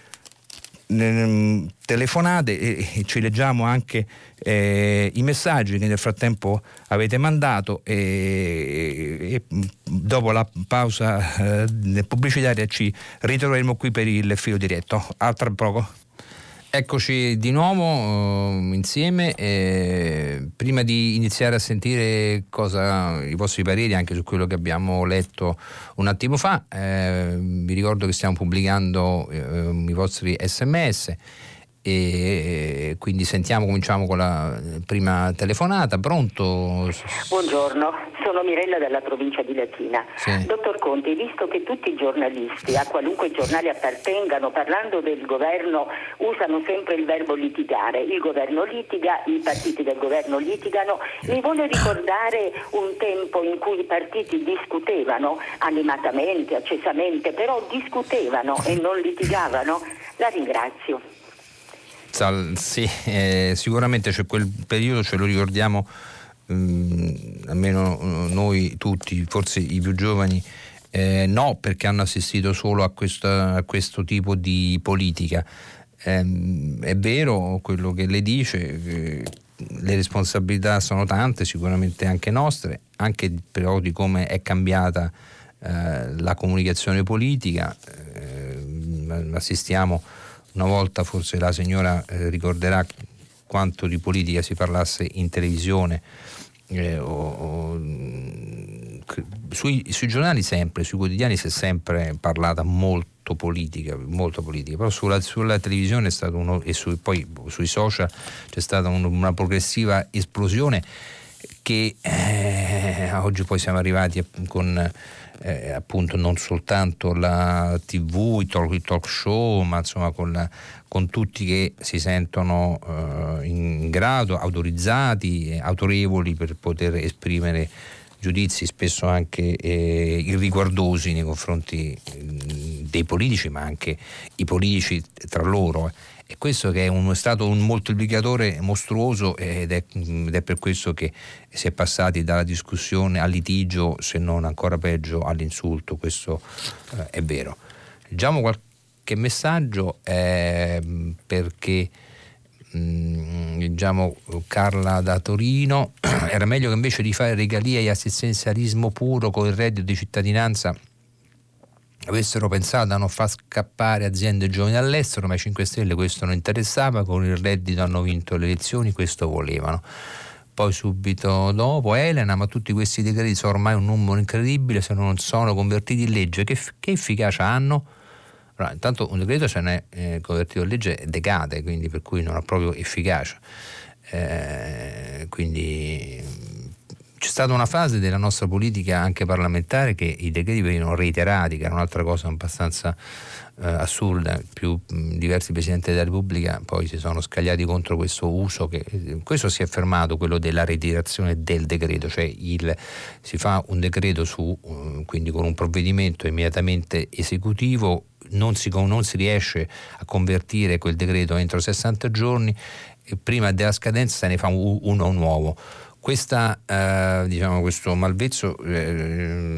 Speaker 2: mm, telefonate e, ci leggiamo anche eh, i messaggi che nel frattempo avete mandato e, e dopo la pausa eh, pubblicitaria ci ritroveremo qui per il filo diretto. A tra poco. Eccoci di nuovo uh, insieme. Eh, prima di iniziare a sentire cosa, i vostri pareri anche su quello che abbiamo letto un attimo fa, eh, vi ricordo che stiamo pubblicando eh, i vostri sms e quindi sentiamo, cominciamo con la prima telefonata. Pronto?
Speaker 3: Buongiorno, sono Mirella della provincia di Latina. Sì. Dottor Conte, visto che tutti i giornalisti, a qualunque giornale appartengano, parlando del governo, usano sempre il verbo litigare, il governo litiga, i partiti del governo litigano, mi vuole ricordare un tempo in cui i partiti discutevano animatamente, accesamente, però discutevano e non litigavano? La ringrazio.
Speaker 2: Sal, sì, eh, sicuramente c'è quel periodo, ce lo ricordiamo ehm, almeno eh, noi tutti, forse i più giovani, eh, no, perché hanno assistito solo a, questa, a questo tipo di politica. Eh, è vero quello che lei dice, eh, le responsabilità sono tante, sicuramente anche nostre, anche però di come è cambiata eh, la comunicazione politica. assistiamo una volta forse la signora eh, ricorderà quanto di politica si parlasse in televisione eh, o, o, sui, sui, giornali sempre, sui quotidiani si è sempre parlata molto politica, molto politica, però sulla, sulla televisione è stato uno, e su, poi sui social c'è stata un, una progressiva esplosione che eh, oggi poi siamo arrivati con eh, appunto non soltanto la tv, i talk, i talk show, ma insomma con, la, con, tutti che si sentono eh, in grado, autorizzati, autorevoli per poter esprimere giudizi spesso anche eh, irriguardosi nei confronti eh, dei politici, ma anche i politici tra loro. E questo che è, un, è stato un moltiplicatore mostruoso ed è, ed è, per questo che si è passati dalla discussione al litigio, se non ancora peggio all'insulto, questo eh, è vero. Leggiamo qualche messaggio eh, perché mm, diciamo Carla da Torino [clears throat] era meglio che invece di fare regalie e assistenzialismo puro con il reddito di cittadinanza avessero pensato a non far scappare aziende giovani all'estero, ma i 5 Stelle questo non interessava, con il reddito hanno vinto le elezioni, questo volevano. Poi subito dopo Elena, ma tutti questi decreti sono ormai un numero incredibile, se non sono convertiti in legge, che, che efficacia hanno? Allora, intanto un decreto se ne è eh, convertito in legge decade, quindi per cui non ha proprio efficacia. Eh, quindi c'è stata una fase della nostra politica anche parlamentare che i decreti venivano reiterati, che era un'altra cosa abbastanza eh, assurda, più mh, diversi Presidenti della Repubblica poi si sono scagliati contro questo uso, che, questo si è fermato, quello della reiterazione del decreto, cioè il, si fa un decreto su, uh, quindi con un provvedimento immediatamente esecutivo, non si, non si riesce a convertire quel decreto entro 60 giorni e prima della scadenza se ne fa uno nuovo questa, eh, diciamo, questo malvezzo eh,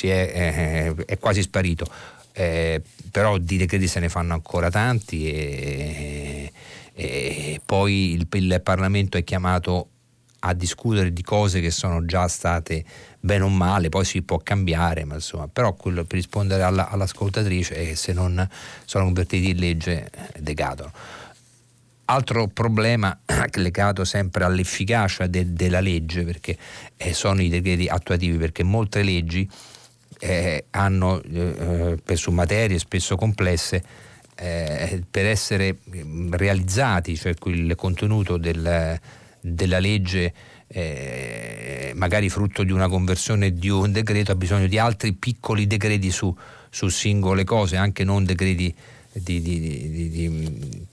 Speaker 2: è, è, è, quasi sparito, eh, però di decreti se ne fanno ancora tanti e, e poi il, il, Parlamento è chiamato a discutere di cose che sono già state bene o male, poi si può cambiare, ma insomma, però quello per rispondere alla, all'ascoltatrice è che se non sono convertiti in legge decadono. Altro problema [clears throat] legato sempre all'efficacia de- della legge, perché eh, sono i decreti attuativi, perché molte leggi eh, hanno eh, per su materie spesso complesse eh, per essere mm, realizzati, cioè il contenuto del, della legge eh, magari frutto di una conversione di un decreto ha bisogno di altri piccoli decreti su, su singole cose, anche non decreti di, di, di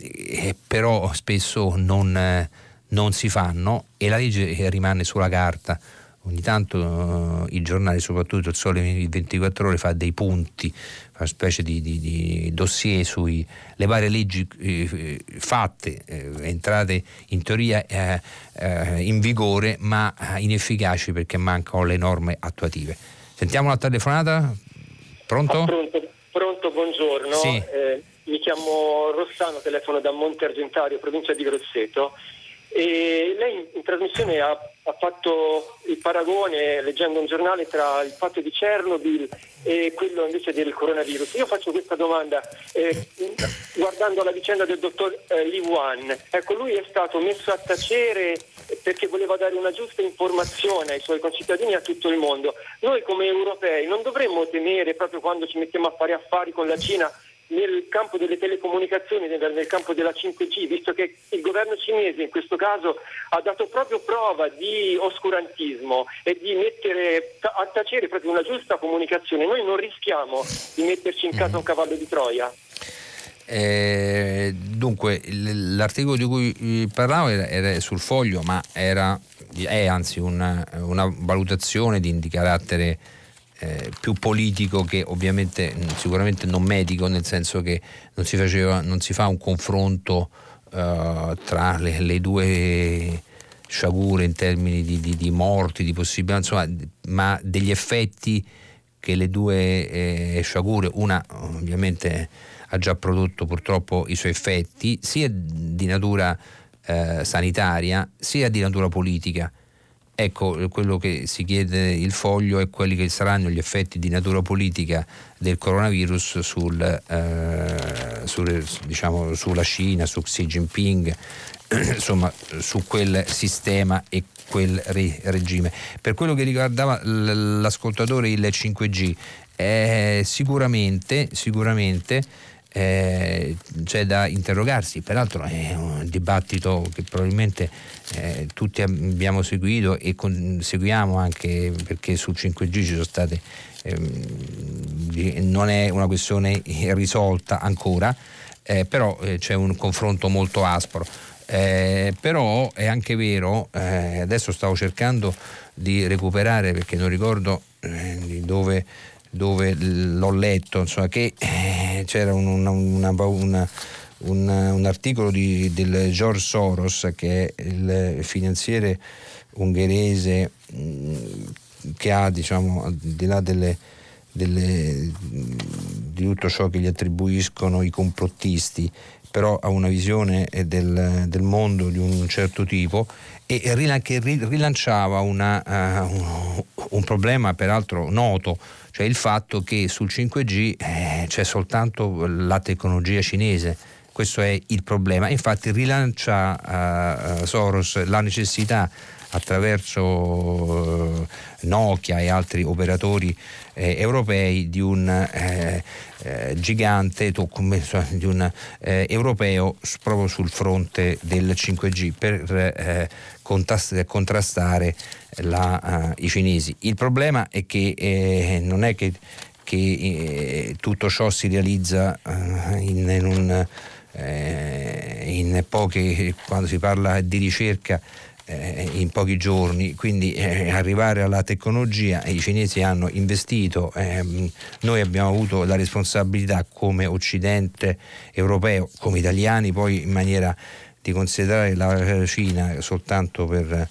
Speaker 2: eh, però spesso non, eh, non, si fanno e la legge rimane sulla carta. Ogni tanto eh, i giornali, soprattutto il Sole 24 ore, fa dei punti, fa una specie di, di, di dossier sulle varie leggi eh, fatte, eh, entrate in teoria eh, in vigore, ma inefficaci perché mancano le norme attuative. Sentiamo una telefonata? Pronto?
Speaker 4: Ah, pronto, pronto, buongiorno.
Speaker 2: Sì.
Speaker 4: Mi chiamo Rossano, telefono da Monte Argentario, provincia di Grosseto. E lei in trasmissione ha, ha, fatto il paragone leggendo un giornale tra il fatto di Chernobyl e quello invece del coronavirus. Io faccio questa domanda eh, guardando la vicenda del dottor eh, Li Wan. Ecco, lui è stato messo a tacere perché voleva dare una giusta informazione ai suoi concittadini e a tutto il mondo. Noi come europei non dovremmo temere proprio quando ci mettiamo a fare affari con la Cina nel campo delle telecomunicazioni, nel, campo della 5G, visto che il governo cinese in questo caso ha dato proprio prova di oscurantismo e di mettere a tacere proprio una giusta comunicazione, noi non rischiamo di metterci in casa un cavallo di Troia.
Speaker 2: Eh, dunque, l'articolo di cui parlavo era, era sul foglio, ma era, è anzi una, una valutazione di, di carattere eh, più politico che ovviamente sicuramente non medico, nel senso che non si, faceva, non si fa un confronto eh, tra le, le, due sciagure in termini di, di, di morti, di possibilità, insomma, ma degli effetti che le due eh, sciagure, una ovviamente ha già prodotto purtroppo i suoi effetti, sia di natura eh, sanitaria sia di natura politica. Ecco, quello che si chiede il foglio è quelli che saranno gli effetti di natura politica del coronavirus sul, eh, sul, diciamo, sulla Cina, su Xi Jinping, [clears throat] insomma su quel sistema e quel re- regime. Per quello che riguardava l- l'ascoltatore il 5G, eh, sicuramente, sicuramente eh, c'è da interrogarsi, peraltro è un dibattito che probabilmente eh, tutti abbiamo seguito e con, seguiamo anche perché sul 5G ci sono state, ehm, non è una questione risolta ancora, eh, però eh, c'è un confronto molto aspro. Eh, però è anche vero, eh, adesso stavo cercando di recuperare perché non ricordo dove dove l'ho letto, insomma, che c'era un, una, una, una, un, articolo di, del George Soros, che è il finanziere ungherese mm, che ha, diciamo, al di là delle, delle, di tutto ciò che gli attribuiscono i complottisti, però ha una visione del, del mondo di un certo tipo e che rilanciava una, uh, un, un problema peraltro noto cioè il fatto che sul 5G eh, c'è soltanto la tecnologia cinese. Questo è il problema. Infatti rilancia uh, Soros la necessità attraverso eh, Nokia e altri operatori eh, europei di un eh, eh, gigante di un eh, europeo proprio sul fronte del 5G per eh, contrastare la, i cinesi. Il problema è che non è che, che tutto ciò si realizza in, in un in poche, quando si parla di ricerca eh, in pochi giorni, quindi eh, arrivare alla tecnologia i cinesi hanno investito, ehm, noi abbiamo avuto la responsabilità come Occidente europeo, come italiani, poi in maniera di considerare la Cina soltanto per,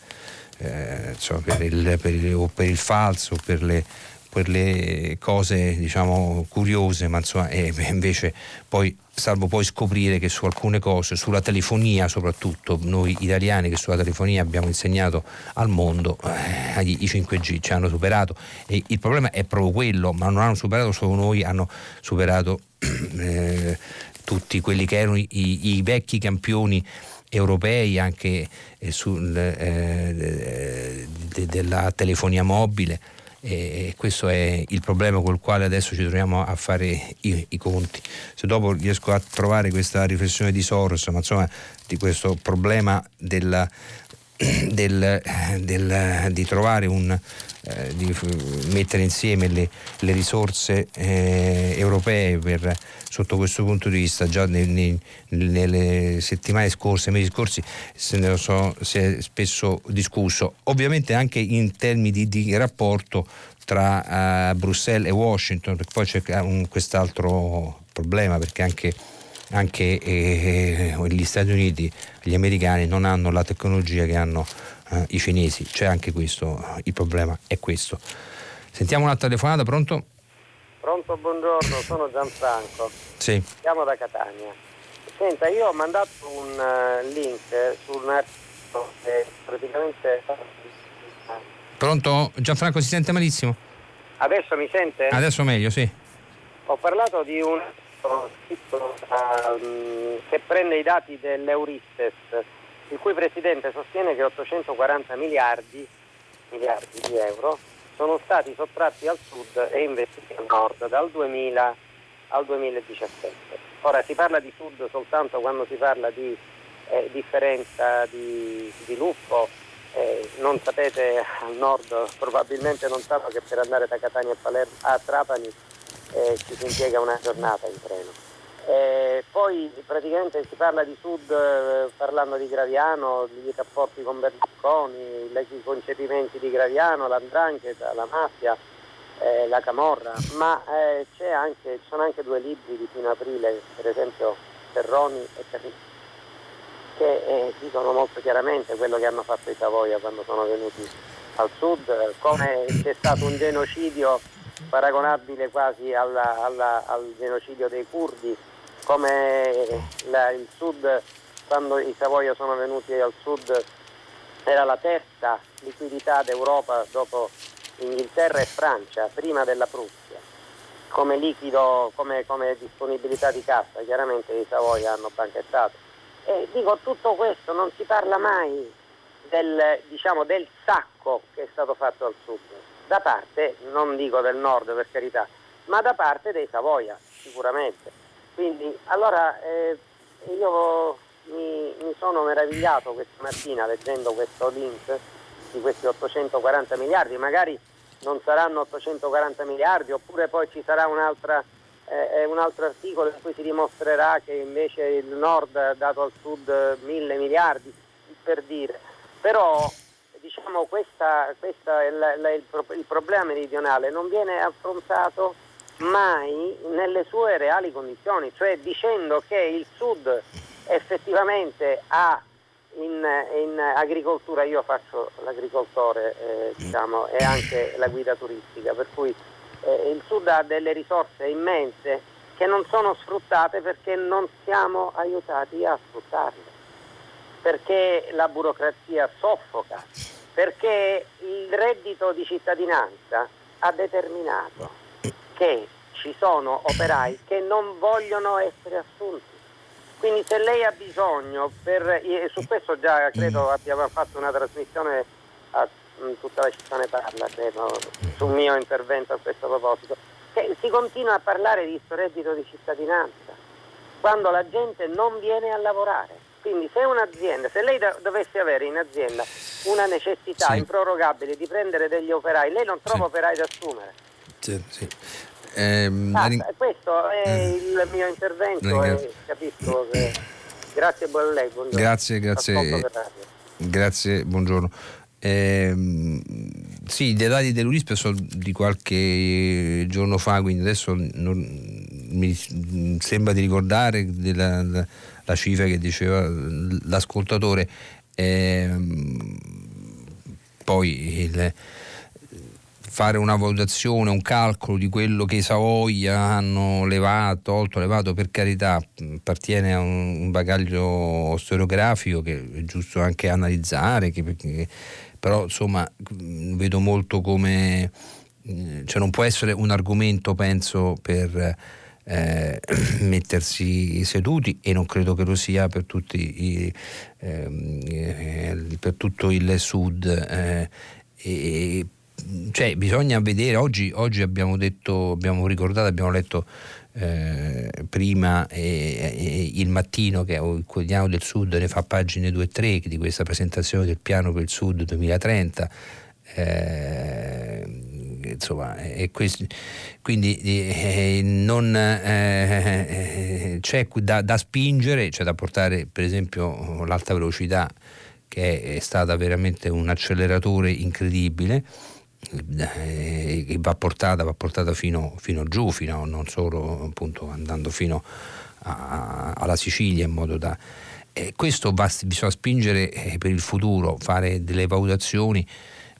Speaker 2: eh, insomma, per, il, per, il, per il falso, per le per le cose diciamo curiose, ma insomma, e invece poi salvo poi scoprire che su alcune cose, sulla telefonia soprattutto, noi italiani che sulla telefonia abbiamo insegnato al mondo, eh, i 5G ci hanno superato. E il problema è proprio quello, ma non hanno superato solo noi, hanno superato [clears throat] eh, tutti quelli che erano i, i vecchi campioni europei anche eh, sul, eh, de, della telefonia mobile e questo è il problema col quale adesso ci troviamo a fare i, i, conti. Se dopo riesco a trovare questa riflessione di Soros, ma insomma di questo problema della, del, del, di trovare un, eh, di mettere insieme le, le risorse eh, europee per, sotto questo punto di vista già nei, nei, nelle settimane scorse, mesi scorsi se ne so, si è spesso discusso. Ovviamente anche in termini di, di rapporto tra uh, Bruxelles e Washington perché poi c'è un, quest'altro problema perché anche anche eh, gli Stati Uniti, gli americani non hanno la tecnologia che hanno eh, i cinesi, c'è anche questo, il problema è questo. Sentiamo un'altra telefonata, pronto?
Speaker 5: Pronto, buongiorno, sono Gianfranco.
Speaker 2: Sì.
Speaker 5: Chiamo da Catania. Senta, io ho mandato un uh, link su un articolo che praticamente...
Speaker 2: Pronto? Gianfranco si sente malissimo?
Speaker 5: Adesso mi sente?
Speaker 2: Adesso meglio, sì.
Speaker 5: Ho parlato di un scritto um, che prende i dati dell'Euristes, il cui presidente sostiene che 840 miliardi, miliardi di euro sono stati sottratti al sud e investiti al nord dal 2000 al 2017. Ora si parla di sud soltanto quando si parla di eh, differenza di sviluppo, eh, non sapete al nord, probabilmente non sanno che per andare da Catania a, Palermo, a Trapani eh, ci si impiega una giornata in treno. Eh, poi praticamente si parla di Sud eh, parlando di Graviano, di rapporti con Berlusconi, i concepimenti di Graviano, l'andrangheta, la mafia, eh, la camorra, ma eh, anche, ci sono anche due libri di fino aprile, per esempio Ferroni e Carricci, che eh, dicono molto chiaramente quello che hanno fatto i Savoia quando sono venuti al sud, come c'è stato un genocidio paragonabile quasi alla, alla, al genocidio dei curdi, come la, il sud, quando i Savoia sono venuti al sud, era la terza liquidità d'Europa dopo Inghilterra e Francia, prima della Prussia, come liquido, come, come disponibilità di cassa, chiaramente i Savoia hanno banchettato. E dico, tutto questo non si parla mai del, diciamo, del sacco che è stato fatto al sud da parte, non dico del nord per carità, ma da parte dei Savoia, sicuramente. Quindi, allora, eh, io mi, mi, sono meravigliato questa mattina leggendo questo link di questi 840 miliardi, magari non saranno 840 miliardi oppure poi ci sarà un'altra, eh, un altro articolo in cui si dimostrerà che invece il nord ha dato al sud mille miliardi, per dire. Però diciamo, questa, questa è la, la, il, il problema meridionale. Non viene affrontato mai nelle sue reali condizioni, cioè dicendo che il sud effettivamente ha in, in agricoltura, io faccio l'agricoltore eh, diciamo, e anche la guida turistica, per cui eh, il sud ha delle risorse immense che non sono sfruttate perché non siamo aiutati a sfruttarle, perché la burocrazia soffoca, perché il reddito di cittadinanza ha determinato che ci sono operai che non vogliono essere assunti. Quindi se lei ha bisogno, per, su questo già credo abbiamo fatto una trasmissione a mm, tutta la città ne parla, credo, sul mio intervento a questo proposito, che si continua a parlare di questo reddito di cittadinanza, quando la gente non viene a lavorare. Quindi se un'azienda, se lei dovesse avere in azienda una necessità sì. improrogabile di prendere degli operai, lei non trova sì. operai da assumere.
Speaker 2: Sì, sì.
Speaker 5: Eh, ring... Questo è eh. il mio intervento e capisco che... Grazie buon lei, buongiorno.
Speaker 2: Grazie, grazie. Grazie, buongiorno. Eh, sì, i dati dell'Urispe sono di qualche giorno fa, quindi adesso non, mi sembra di ricordare della, la, cifra che diceva l'ascoltatore. Eh, poi il, fare una valutazione, un calcolo di quello che i Savoia hanno levato, tolto, levato, per carità, appartiene a un, bagaglio storiografico che è giusto anche analizzare, che, che, però insomma vedo molto come, cioè non può essere un argomento, penso, per... Eh, [clears throat] mettersi seduti e non credo che lo sia per, i, ehm, eh, per tutto il sud eh, e cioè, bisogna vedere, oggi, oggi, abbiamo detto, abbiamo ricordato, abbiamo letto eh, prima eh, eh, il mattino che il quotidiano del Sud ne fa pagine 2 e 3 di questa presentazione del piano per il Sud 2030. Eh, insomma, questo, quindi eh, non, eh, c'è da, da, spingere, c'è da portare per esempio l'alta velocità che è stata veramente un acceleratore incredibile eh, che va portata, va portata fino, fino, giù, fino, non solo appunto andando fino a, alla Sicilia in modo da... Eh, questo va, bisogna spingere eh, per il futuro, fare delle valutazioni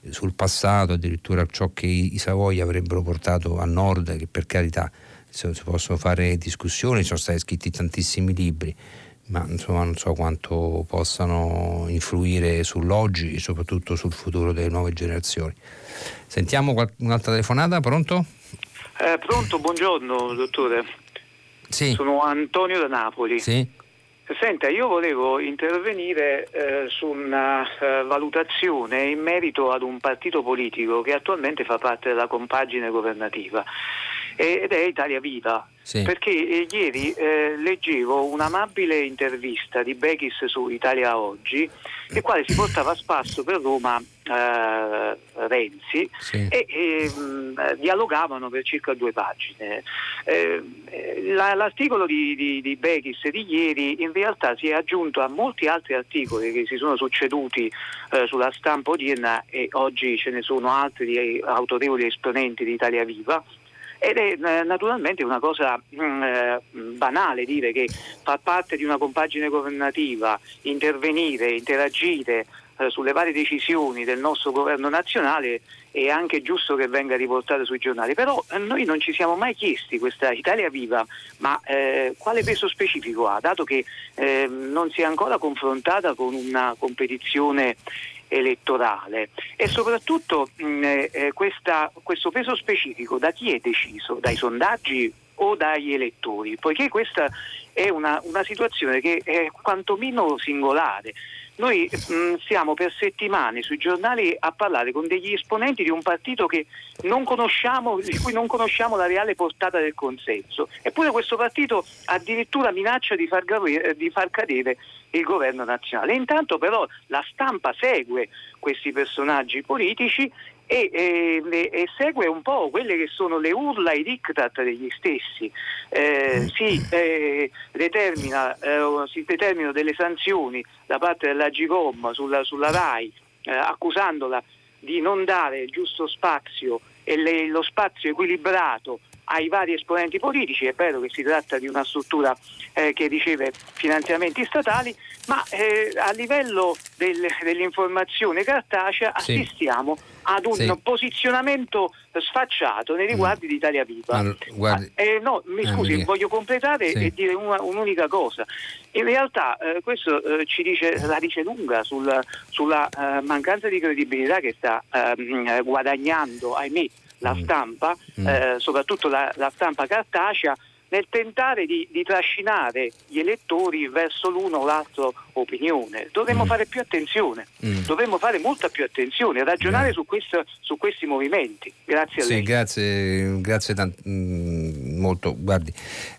Speaker 2: sul passato, addirittura ciò che i, i Savoia avrebbero portato a nord, che per carità si possono fare discussioni, sono stati scritti tantissimi libri, ma insomma non so quanto possano influire sull'oggi e soprattutto sul futuro delle nuove generazioni. Sentiamo un'altra telefonata, pronto?
Speaker 6: Eh, pronto, buongiorno dottore.
Speaker 2: Sì.
Speaker 6: Sono Antonio da Napoli.
Speaker 2: Sì.
Speaker 6: Senta, io volevo intervenire eh, su una eh, valutazione in merito ad un partito politico che attualmente fa parte della compagine governativa ed è Italia Viva. Sì. Perché eh, ieri eh, leggevo un'amabile intervista di Bechis su Italia Oggi, nel quale si portava a spasso per Roma eh, Renzi sì. e, e mh, dialogavano per circa due pagine. Eh, la, l'articolo di, di, di Bechis di ieri in realtà si è aggiunto a molti altri articoli che si sono succeduti eh, sulla stampa odierna e oggi ce ne sono altri autorevoli esponenti di Italia Viva ed è eh, naturalmente una cosa mh, mm, eh, banale dire che far parte di una compagine governativa, intervenire, interagire eh, sulle varie decisioni del nostro governo nazionale è anche giusto che venga riportato sui giornali, però noi non ci siamo mai chiesti questa Italia Viva, ma eh, quale peso specifico ha, dato che eh, non si è ancora confrontata con una competizione elettorale e soprattutto mh, eh, questa, questo peso specifico da chi è deciso? Dai sondaggi o dagli elettori, poiché questa è una, una situazione che è quantomeno singolare. Noi mh, siamo per settimane sui giornali a parlare con degli esponenti di un partito non di cui non conosciamo la reale portata del consenso. Eppure questo partito addirittura minaccia di far, di far cadere il governo nazionale. Intanto però la stampa segue questi personaggi politici e, e, e, segue un po' quelle che sono le urla, i diktat degli stessi. Eh, si, eh, determina, eh, si, determinano delle sanzioni da parte della GICOM sulla, sulla RAI eh, accusandola di non dare il giusto spazio e le, lo spazio equilibrato ai vari esponenti politici, è vero che si tratta di una struttura eh, che riceve finanziamenti statali, ma eh, a livello del, dell'informazione cartacea sì. assistiamo ad un sì. posizionamento sfacciato nei riguardi mm. di Italia Viva. Allora,
Speaker 2: guardi...
Speaker 6: ah, eh, no, mi scusi, eh, voglio completare sì. e dire una, un'unica cosa. In realtà eh, questo eh, ci dice, la dice lunga sul, sulla eh, mancanza di credibilità che sta ehm, guadagnando, ahimè, la mm. stampa, mm. eh, soprattutto la, la, stampa cartacea, nel tentare di, di, trascinare gli elettori verso l'uno o l'altra opinione. Dovremmo mm. fare più attenzione, mm. dovremmo fare molta più attenzione, ragionare su, questo, su, questi movimenti. Grazie a
Speaker 2: sì,
Speaker 6: lei.
Speaker 2: Grazie, grazie tant- mm, molto. Guardi,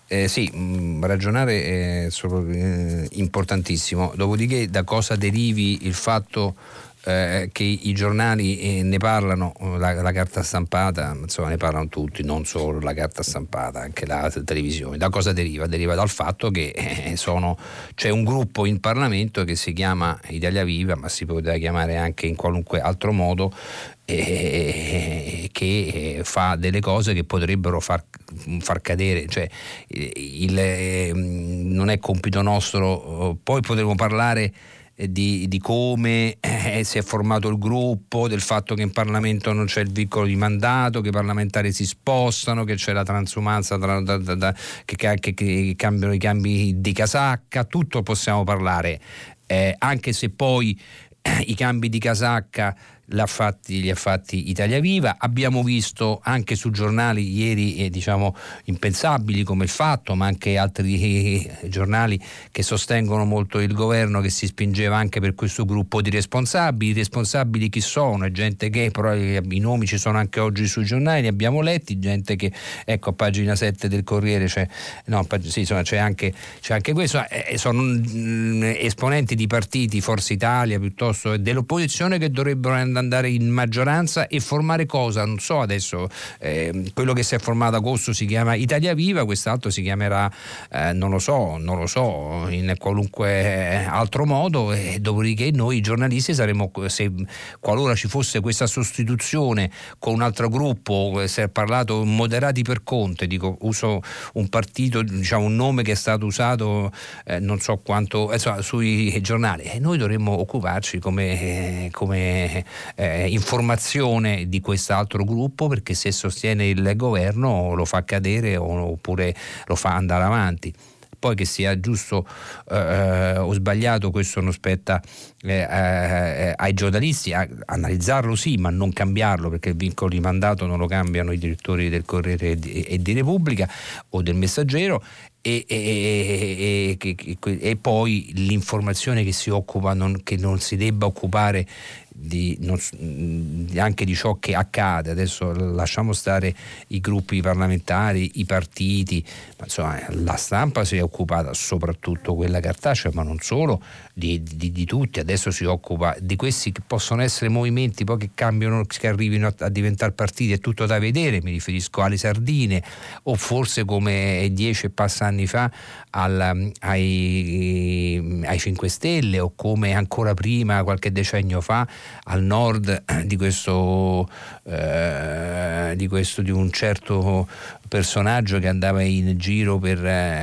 Speaker 2: eh, sì, mm, ragionare è solo, eh, importantissimo. Dopodiché da cosa derivi il fatto eh, che i giornali eh, ne parlano, la, la, carta stampata, insomma ne parlano tutti, non solo la carta stampata, anche la televisione. Da cosa deriva? Deriva dal fatto che eh, sono, c'è un gruppo in Parlamento che si chiama Italia Viva, ma si poteva chiamare anche in qualunque altro modo, eh, che fa delle cose che potrebbero far, far cadere, cioè, il, eh, non è compito nostro, poi potremo parlare di, di come eh, si è formato il gruppo, del fatto che in Parlamento non c'è il vincolo di mandato, che i parlamentari si spostano, che c'è la transumanza, tra, da, da, da, che, che, che, cambiano i cambi di casacca, tutto possiamo parlare, eh, anche se poi eh, i cambi di casacca fatti, li ha fatti Italia Viva. Abbiamo visto anche su giornali ieri eh, diciamo, impensabili come il Fatto, ma anche altri [laughs] eh, giornali che sostengono molto il governo che si spingeva anche per questo gruppo di responsabili. I responsabili chi sono? È gente che però eh, i nomi ci sono anche oggi sui giornali, li abbiamo letti, gente che ecco a pagina 7 del Corriere c'è, no, sì, insomma, c'è, anche, c'è anche, questo, eh, sono mh, mm, esponenti di partiti, Forza Italia piuttosto dell'opposizione che dovrebbero andare andare in maggioranza e formare cosa? Non so adesso, eh, quello che si è formato agosto si chiama Italia Viva, quest'altro si chiamerà, eh, non lo so, non lo so, in qualunque altro modo e dopodiché noi giornalisti saremo, se qualora ci fosse questa sostituzione con un altro gruppo, si è parlato moderati per Conte, dico uso un partito, diciamo un nome che è stato usato eh, non so quanto insomma, sui giornali e noi dovremmo occuparci come, come eh, informazione di quest'altro gruppo perché se sostiene il governo lo fa cadere oppure lo fa andare avanti. Poi che sia giusto eh, o sbagliato questo non spetta eh, eh, ai giornalisti, a, analizzarlo sì, ma non cambiarlo perché il vincolo di mandato non lo cambiano i direttori del Corriere e di, e di Repubblica o del Messaggero e, e, e, e, poi l'informazione che si occupa, non, che non si debba occupare di, non, anche di ciò che accade. Adesso lasciamo stare i gruppi parlamentari, i partiti, ma insomma la stampa si è occupata soprattutto quella cartacea, ma non solo, di, di, di tutti. Adesso si occupa di questi che possono essere movimenti poi che cambiano, che arrivino a, a diventare partiti, è tutto da vedere. Mi riferisco alle sardine o forse come dieci e passa anni fa al, ai, ai 5 Stelle o come ancora prima, qualche decennio fa, al nord di questo, eh, di, questo di un certo personaggio che andava in giro per,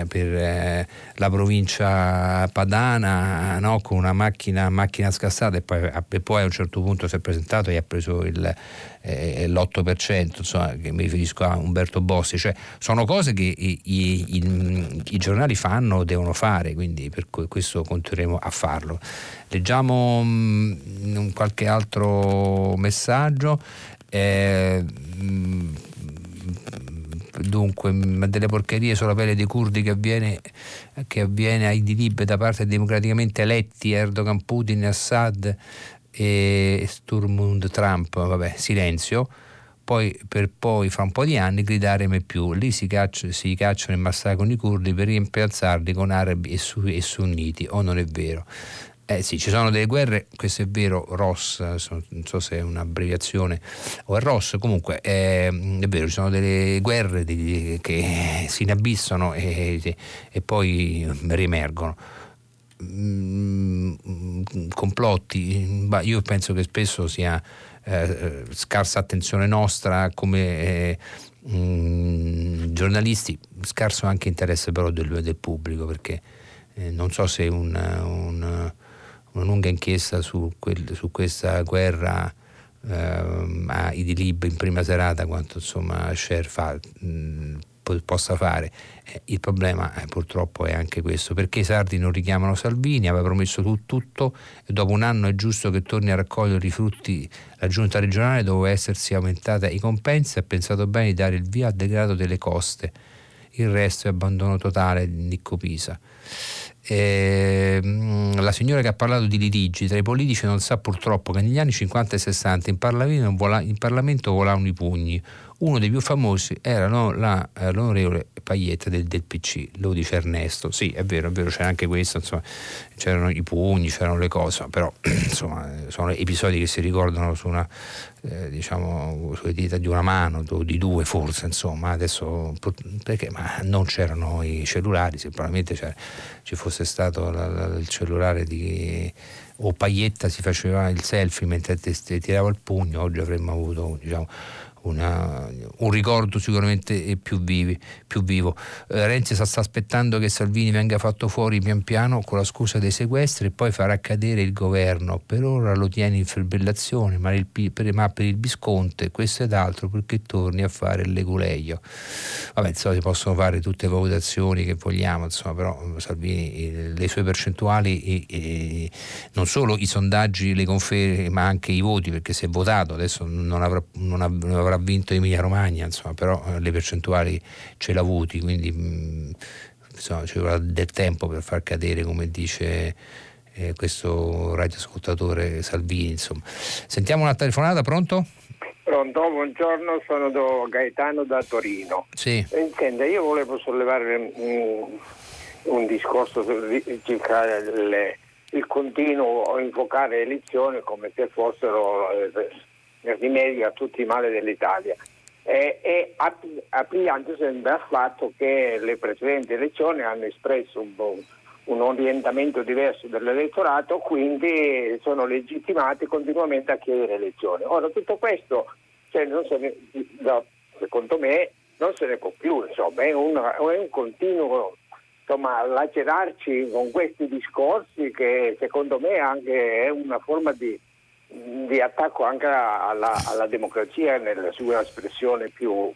Speaker 2: per eh, la provincia padana no? con una macchina, macchina scassata e poi, e poi, a un certo punto si è presentato e ha preso il, eh, l'8%, insomma, che mi riferisco a Umberto Bossi, cioè sono cose che i, i, i, i giornali fanno, devono fare, quindi per questo continueremo a farlo. Leggiamo mh, mm, qualche altro messaggio. Eh, mh, mm, dunque delle porcherie sulla pelle dei curdi che avviene, che avviene ai Idlib da parte democraticamente eletti Erdogan, Putin, Assad e Sturmund Trump, vabbè, silenzio poi per poi fra un po' di anni gridare mai più. Lì si, caccia, si cacciano e massacrano i curdi per rimpiazzarli con arabi e, su, e sunniti, o non è vero? Eh sì, ci sono delle guerre, questo è vero, Ross, non so se è un'abbreviazione o è Ross, comunque è, è vero, ci sono delle guerre che si inabissano e, e poi riemergono. Mm, complotti, io penso che spesso sia eh, scarsa attenzione nostra come eh, mh, mm, giornalisti, scarso anche interesse però del, del pubblico perché eh, non so se un, un, una lunga inchiesta su, quel, su questa guerra eh, a Idilib in prima serata quanto insomma Sher fa mh, possa fare. Eh, il problema eh, purtroppo è anche questo, perché i sardi non richiamano Salvini, aveva promesso tu, tutto e dopo un anno è giusto che torni a raccogliere i frutti. La giunta regionale doveva essersi aumentata i compensi, ha pensato bene di dare il via al degrado delle coste, il resto è abbandono totale di Nicco Pisa. Eh, la signora che ha parlato di litigi tra i politici non sa purtroppo che negli anni 50 e 60 in Parlamento, vola, in Parlamento volavano i pugni uno dei più famosi era no, la, eh, l'onorevole Paglietta del, del, PC, lo dice Ernesto. Sì, è vero, è vero, c'era anche questo, insomma, c'erano i pugni, c'erano le cose, però [clears throat] insomma, sono episodi che si ricordano su una, eh, diciamo, sulle dita di una mano, di due forse, insomma, adesso perché ma non c'erano i cellulari, se probabilmente ci fosse stato la, la, il cellulare di o Paglietta si faceva il selfie mentre tirava il pugno, oggi avremmo avuto diciamo, una, un ricordo sicuramente più, vivi, più vivo. Eh, Renzi sta, sta, aspettando che Salvini venga fatto fuori pian piano con la scusa dei sequestri e poi farà cadere il governo. Per ora lo tiene in fibrillazione, ma, ma per il Visconte questo ed altro perché torni a fare il leguleio. Vabbè, insomma, si possono fare tutte le valutazioni che vogliamo, insomma, però Salvini le sue percentuali e, e, non solo i sondaggi le conferme, ma anche i voti, perché si è votato, adesso non avrà, non avrà vinto Emilia Romagna, insomma, però eh, le percentuali ce l'ha avuti, quindi mh, mm, insomma, ci vorrà del tempo per far cadere, come dice eh, questo radioascoltatore Salvini. Insomma. Sentiamo una telefonata, pronto?
Speaker 7: Pronto, buongiorno, sono Gaetano da Torino.
Speaker 2: Sì.
Speaker 7: Intende, io volevo sollevare un, un discorso circa le, il continuo invocare elezioni come se fossero eh, rimedio a tutti i mali dell'Italia. E, e appliando sempre al fatto che le precedenti elezioni hanno espresso un, un orientamento diverso dell'elettorato, quindi sono legittimati continuamente a chiedere elezioni. Ora tutto questo, cioè, ne, secondo me, non se ne può più, insomma, è, una, è un continuo insomma, lacerarci con questi discorsi che secondo me anche è una forma di di attacco anche alla, alla, democrazia nella sua espressione più,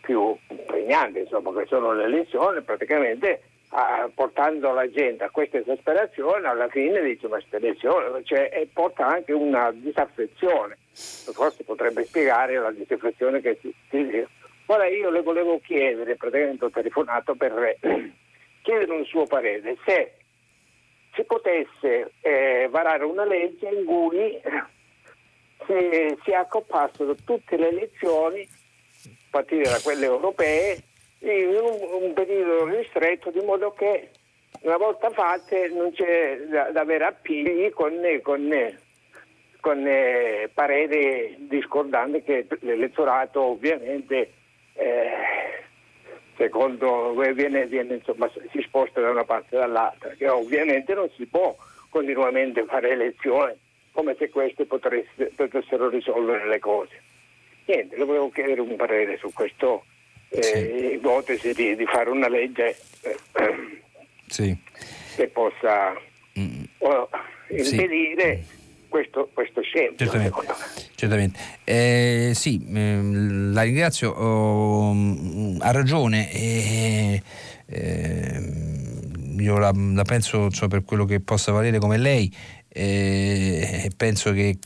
Speaker 7: più pregnante, insomma, che sono le elezioni, praticamente ah, portando la gente a questa esasperazione, alla fine dice ma questa elezione, cioè, e porta anche una disaffezione, forse potrebbe spiegare la disaffezione che si, si Ora io le volevo chiedere, praticamente ho telefonato per [clears throat] chiedere un suo parere, se si potesse eh, varare una legge in cui si, si accoppassero tutte le elezioni, a partire da quelle europee, in un, un periodo ristretto, di modo che una volta fatte non c'è da, da avere appigli con, con, con eh, pareri discordanti che l'elettorato ovviamente eh, secondo viene, viene, insomma, si sposta da una parte e dall'altra, che ovviamente non si può continuamente fare elezioni come se queste potessero risolvere le cose. Niente, le volevo chiedere un parere su questo eh, sì. ipotesi di, di, fare una legge eh,
Speaker 2: sì.
Speaker 7: che possa mm. impedire sì questo, questo scempio.
Speaker 2: Certamente, certamente. Eh, sì, eh, la ringrazio, oh, ha ragione. Eh, ehm, io la, la penso cioè, per quello che possa valere come lei. Eh, penso che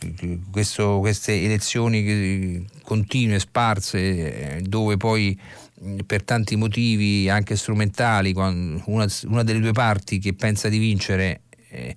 Speaker 2: questo, queste elezioni continue, sparse, dove poi per tanti motivi anche strumentali, una, una, delle due parti che pensa di vincere eh,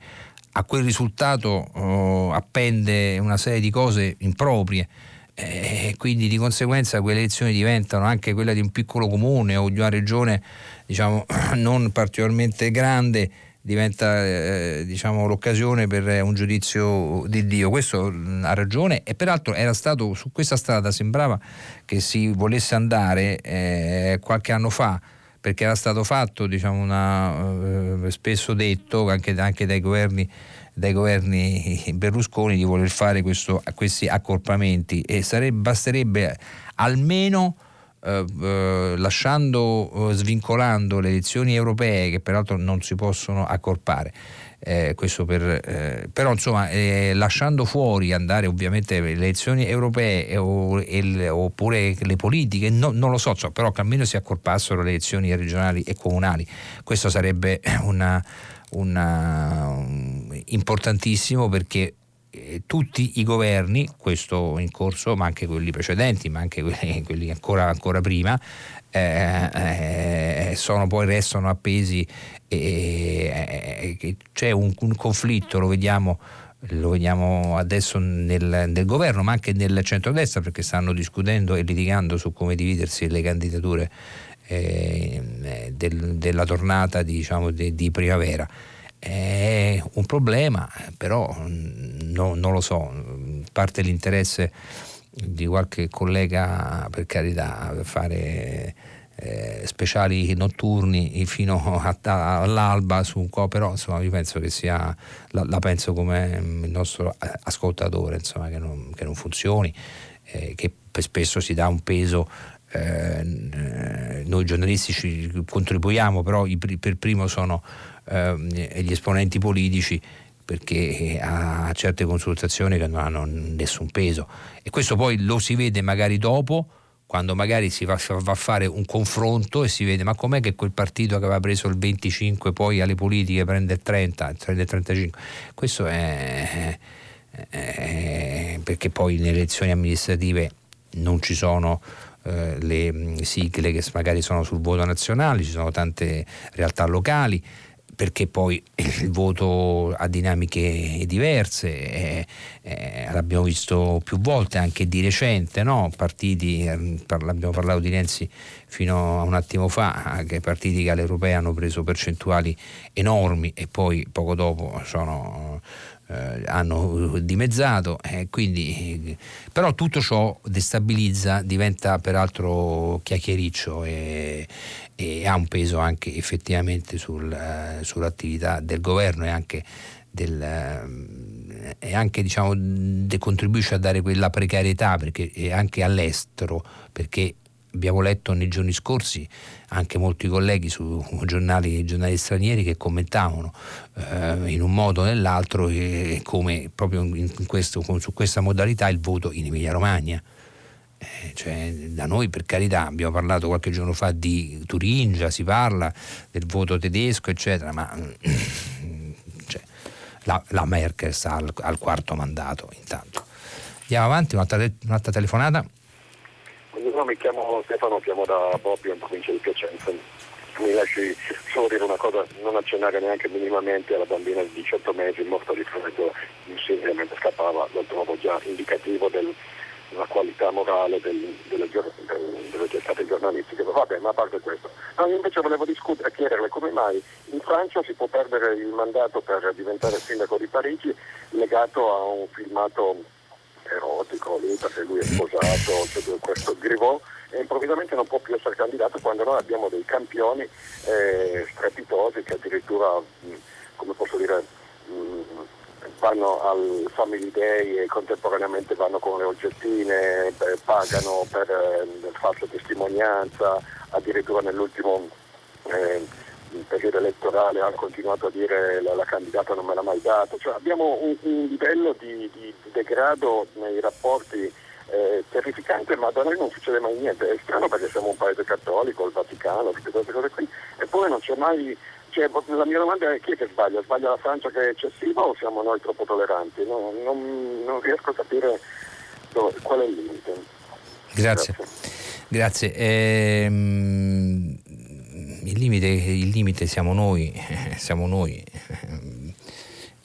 Speaker 2: a quel risultato oh, appende una serie di cose improprie e eh, quindi di conseguenza quelle elezioni diventano anche quella di un piccolo comune o di una regione diciamo, [clears throat] non particolarmente grande diventa eh, diciamo, l'occasione per un giudizio di Dio. Questo ha ragione e peraltro era stato su questa strada sembrava che si volesse andare eh, qualche anno fa perché era stato fatto, diciamo, una, eh, spesso detto anche, anche dai, governi, dai governi [laughs] Berlusconi di voler fare questo, questi accorpamenti e sarebbe, basterebbe almeno eh, eh, lasciando, eh, svincolando le elezioni europee che peraltro non si possono accorpare. Eh, per, eh, però insomma eh, lasciando fuori andare ovviamente le elezioni europee o, el, oppure le politiche no, non lo so, so, però che almeno si accorpassero le elezioni regionali e comunali. Questo sarebbe una, una, un, importantissimo perché eh, tutti i governi, questo in corso, ma anche quelli precedenti, ma anche quelli, [laughs] quelli ancora, ancora, prima, eh, eh, sono, poi restano appesi c'è un, un, conflitto, lo vediamo, lo vediamo adesso nel, nel, governo, ma anche nel centrodestra, perché stanno discutendo e litigando su come dividersi le candidature eh, del, della tornata diciamo, di, di primavera è un problema, però no, non lo so, parte l'interesse di qualche collega per carità fare eh, speciali notturni fino a, a, all'alba su un co, però insomma io penso che sia, la, la penso come il nostro ascoltatore, insomma, che non, che non funzioni, eh, che spesso si dà un peso eh, noi giornalisti ci contribuiamo, però i, per primo sono eh, gli esponenti politici perché ha certe consultazioni che non hanno nessun peso. E questo poi lo si vede magari dopo quando magari si va, a fare un confronto e si vede ma com'è che quel partito che aveva preso il 25 poi alle politiche prende il 30, prende il 35 questo è, è perché poi nelle elezioni amministrative non ci sono eh, le sigle che magari sono sul voto nazionale, ci sono tante realtà locali perché poi il voto ha dinamiche diverse, eh, eh, l'abbiamo visto più volte anche di recente, no? partiti, ehm, abbiamo parlato di Renzi fino a un attimo fa, anche partiti che all'europea hanno preso percentuali enormi e poi poco dopo sono eh, hanno dimezzato, eh, quindi, però tutto ciò destabilizza, diventa peraltro chiacchiericcio e, e ha un peso anche effettivamente sul, uh, sull'attività del governo e anche, del, uh, e anche diciamo, de, contribuisce a dare quella precarietà perché, anche all'estero, perché abbiamo letto nei giorni scorsi anche molti colleghi su [laughs] giornali, giornali stranieri che commentavano eh, in un modo o nell'altro eh, come proprio in questo, su questa modalità il voto in Emilia Romagna. Eh, cioè, da noi per carità abbiamo parlato qualche giorno fa di Turingia, si parla del voto tedesco eccetera, ma [clears throat] cioè, la, la, Merkel sta al, al, quarto mandato intanto. Andiamo avanti, un'altra, un'altra telefonata.
Speaker 8: Buongiorno, mi chiamo Stefano, chiamo da Bobbio in provincia di Piacenza. Mi lasci solo dire una cosa, non accennare neanche minimamente alla bambina di 18 mesi morta di freddo in mentre scappava, lo trovo già indicativo del, la qualità morale del, delle, delle testate giornalistiche. Vabbè, ma a parte questo. No, invece volevo discutere, chiederle come mai in Francia si può perdere il mandato per diventare sindaco di Parigi legato a un filmato erotico lì perché lui è sposato, c'è questo Griveau e improvvisamente non può più essere candidato quando noi abbiamo dei campioni eh, strepitosi che addirittura, mh, come posso dire, mh, vanno al Family Day e contemporaneamente vanno con le oggettine, eh, pagano per eh, falsa testimonianza, addirittura nell'ultimo eh, periodo elettorale ha continuato a dire la, la candidata non me l'ha mai dato, cioè, abbiamo un, un livello di, di, di, degrado nei rapporti eh, terrificante, ma da noi non succede mai niente, è strano perché siamo un paese cattolico, il Vaticano, tutte queste cose qui, eppure non c'è mai cioè, la mia domanda è chi è che sbaglia? Sbaglia la Francia che è eccessiva o siamo noi troppo tolleranti? No, non, non, riesco a capire dove, qual è il limite.
Speaker 2: Grazie. Grazie. Grazie. Ehm, il, limite, il, limite, siamo noi, [laughs] siamo noi,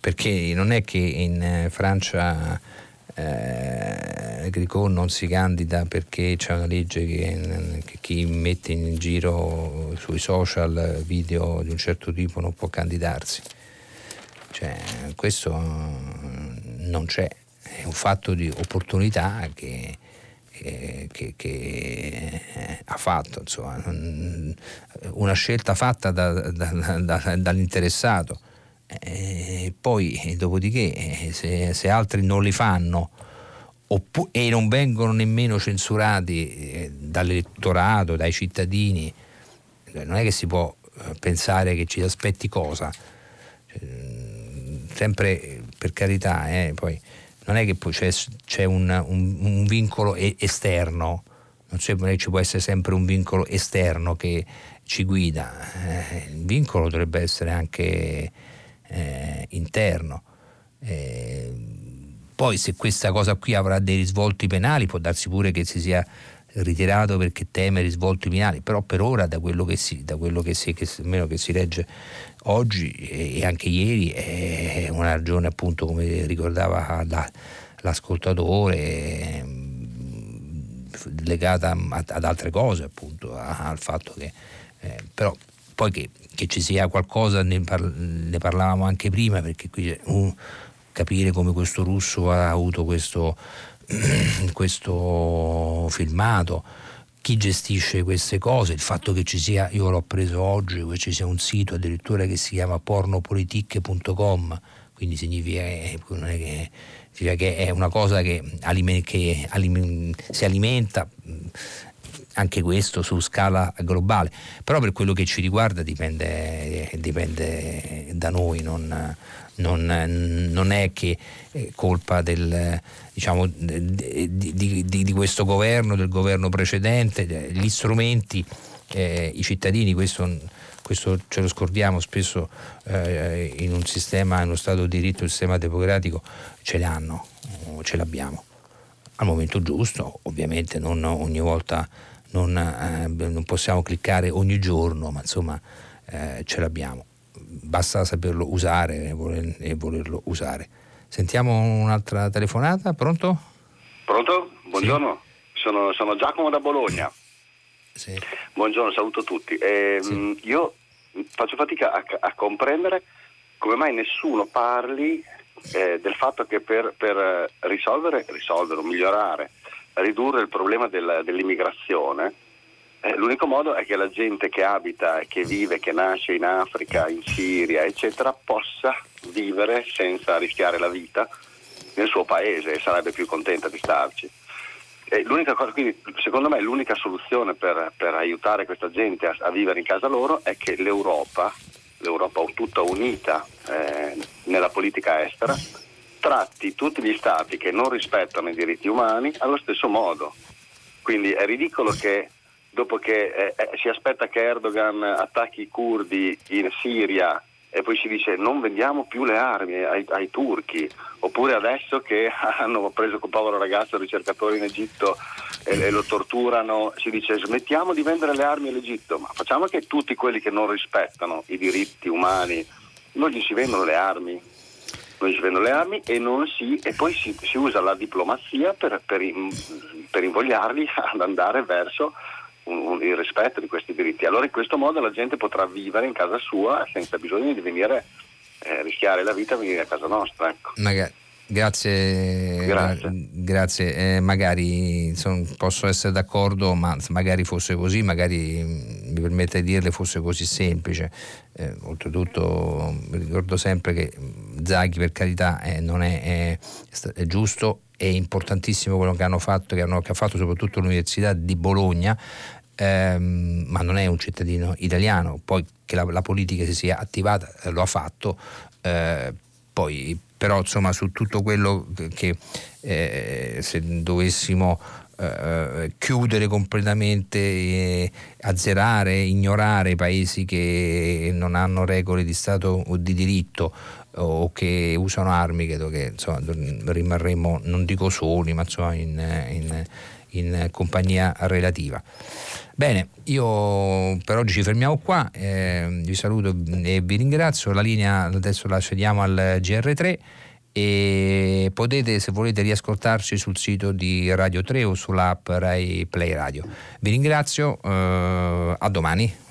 Speaker 2: perché non è che in Francia eh, Gricot non si candida perché c'è una legge che, che, chi mette in giro sui social video di un certo tipo non può candidarsi. Cioè, questo non c'è, è un fatto di opportunità che che, che, ha fatto, insomma, una scelta fatta da, da, da, dall'interessato. E poi, dopodiché, se, se, altri non li fanno oppu- e non vengono nemmeno censurati eh, dall'elettorato, dai cittadini, non è che si può eh, pensare che ci aspetti cosa. Cioè, sempre per carità, eh, poi non è che poi c'è, c'è un, un, un, vincolo esterno, non ci può essere sempre un vincolo esterno che ci guida, eh, il vincolo dovrebbe essere anche eh, interno. Eh, poi se questa cosa qui avrà dei risvolti penali può darsi pure che si sia ritirato perché teme risvolti penali, però per ora da quello che si, quello che si, che, che si legge oggi e anche ieri è una ragione appunto come ricordava la, l'ascoltatore legata ad altre cose appunto al fatto che eh, però poi che, che, ci sia qualcosa ne, par- ne, parlavamo anche prima perché qui un, capire come questo russo ha avuto questo, [clears throat] questo filmato chi gestisce queste cose, il fatto che ci sia, io l'ho preso oggi, che ci sia un sito addirittura che si chiama pornopolitiche.com, quindi significa che, significa che, è una cosa che, che si alimenta anche questo su scala globale, però per quello che ci riguarda dipende, dipende da noi, non, non, non è che è colpa del, diciamo, di, di, di, questo governo, del governo precedente, gli strumenti, eh, i cittadini, questo, questo, ce lo scordiamo spesso eh, in un sistema, in uno Stato di diritto, un sistema democratico, ce l'hanno, ce l'abbiamo. Al momento giusto, ovviamente non ogni volta, non, eh, non possiamo cliccare ogni giorno, ma insomma eh, ce l'abbiamo basta saperlo usare e, voler, volerlo usare. Sentiamo un'altra telefonata, pronto?
Speaker 9: Pronto? Buongiorno, sì. sono, sono, Giacomo da Bologna. Sì. Buongiorno, saluto tutti. Eh, sì. Io faccio fatica a, a, comprendere come mai nessuno parli eh, del fatto che per, per risolvere, risolvere, migliorare, ridurre il problema del, dell'immigrazione, eh, l'unico modo è che la gente che abita, che vive, che nasce in Africa, in Siria, eccetera, possa vivere senza rischiare la vita nel suo paese e sarebbe più contenta di starci. Cosa, quindi, secondo me l'unica soluzione per, per aiutare questa gente a, a, vivere in casa loro è che l'Europa, l'Europa tutta unita eh, nella politica estera, tratti tutti gli stati che non rispettano i diritti umani allo stesso modo. Quindi è ridicolo che dopo che eh, eh, si aspetta che Erdogan attacchi i curdi in Siria e poi si dice non vendiamo più le armi ai, ai turchi, oppure adesso che [laughs] hanno preso quel povero ragazzo ricercatore in Egitto e, e, lo torturano, si dice smettiamo di vendere le armi all'Egitto, ma facciamo che tutti quelli che non rispettano i diritti umani non gli si vendono le armi, non si vendono le armi e, si, e poi si, si, usa la diplomazia per, per, per invogliarli [laughs] ad andare verso un, un, il rispetto di questi diritti. Allora in questo modo la gente potrà vivere in casa sua senza bisogno di venire eh, rischiare la vita a venire a casa nostra. Ecco.
Speaker 2: Magari. Grazie, grazie. grazie. Eh, magari insomma, posso essere d'accordo, ma magari fosse così, magari mm, mi permette di dirle fosse così semplice. Eh, oltretutto ricordo sempre che mm, Zaghi per carità eh, non è, è, è, giusto, è importantissimo quello che hanno fatto, che, hanno, che ha fatto soprattutto l'Università di Bologna, ehm, ma non è un cittadino italiano, poi che la, la politica si sia attivata eh, lo ha fatto, eh, poi però insomma su tutto quello che eh, se dovessimo eh, chiudere completamente, eh, azzerare, ignorare i paesi che non hanno regole di Stato o di diritto o che usano armi, credo che insomma, rimarremo, non dico soli, ma insomma, in, in in compagnia relativa. Bene, io per oggi ci fermiamo qua, eh, vi saluto e vi ringrazio, la linea adesso la cediamo al GR3 e potete se volete riascoltarci sul sito di Radio 3 o sull'app Rai Play Radio. Vi ringrazio, eh, a domani.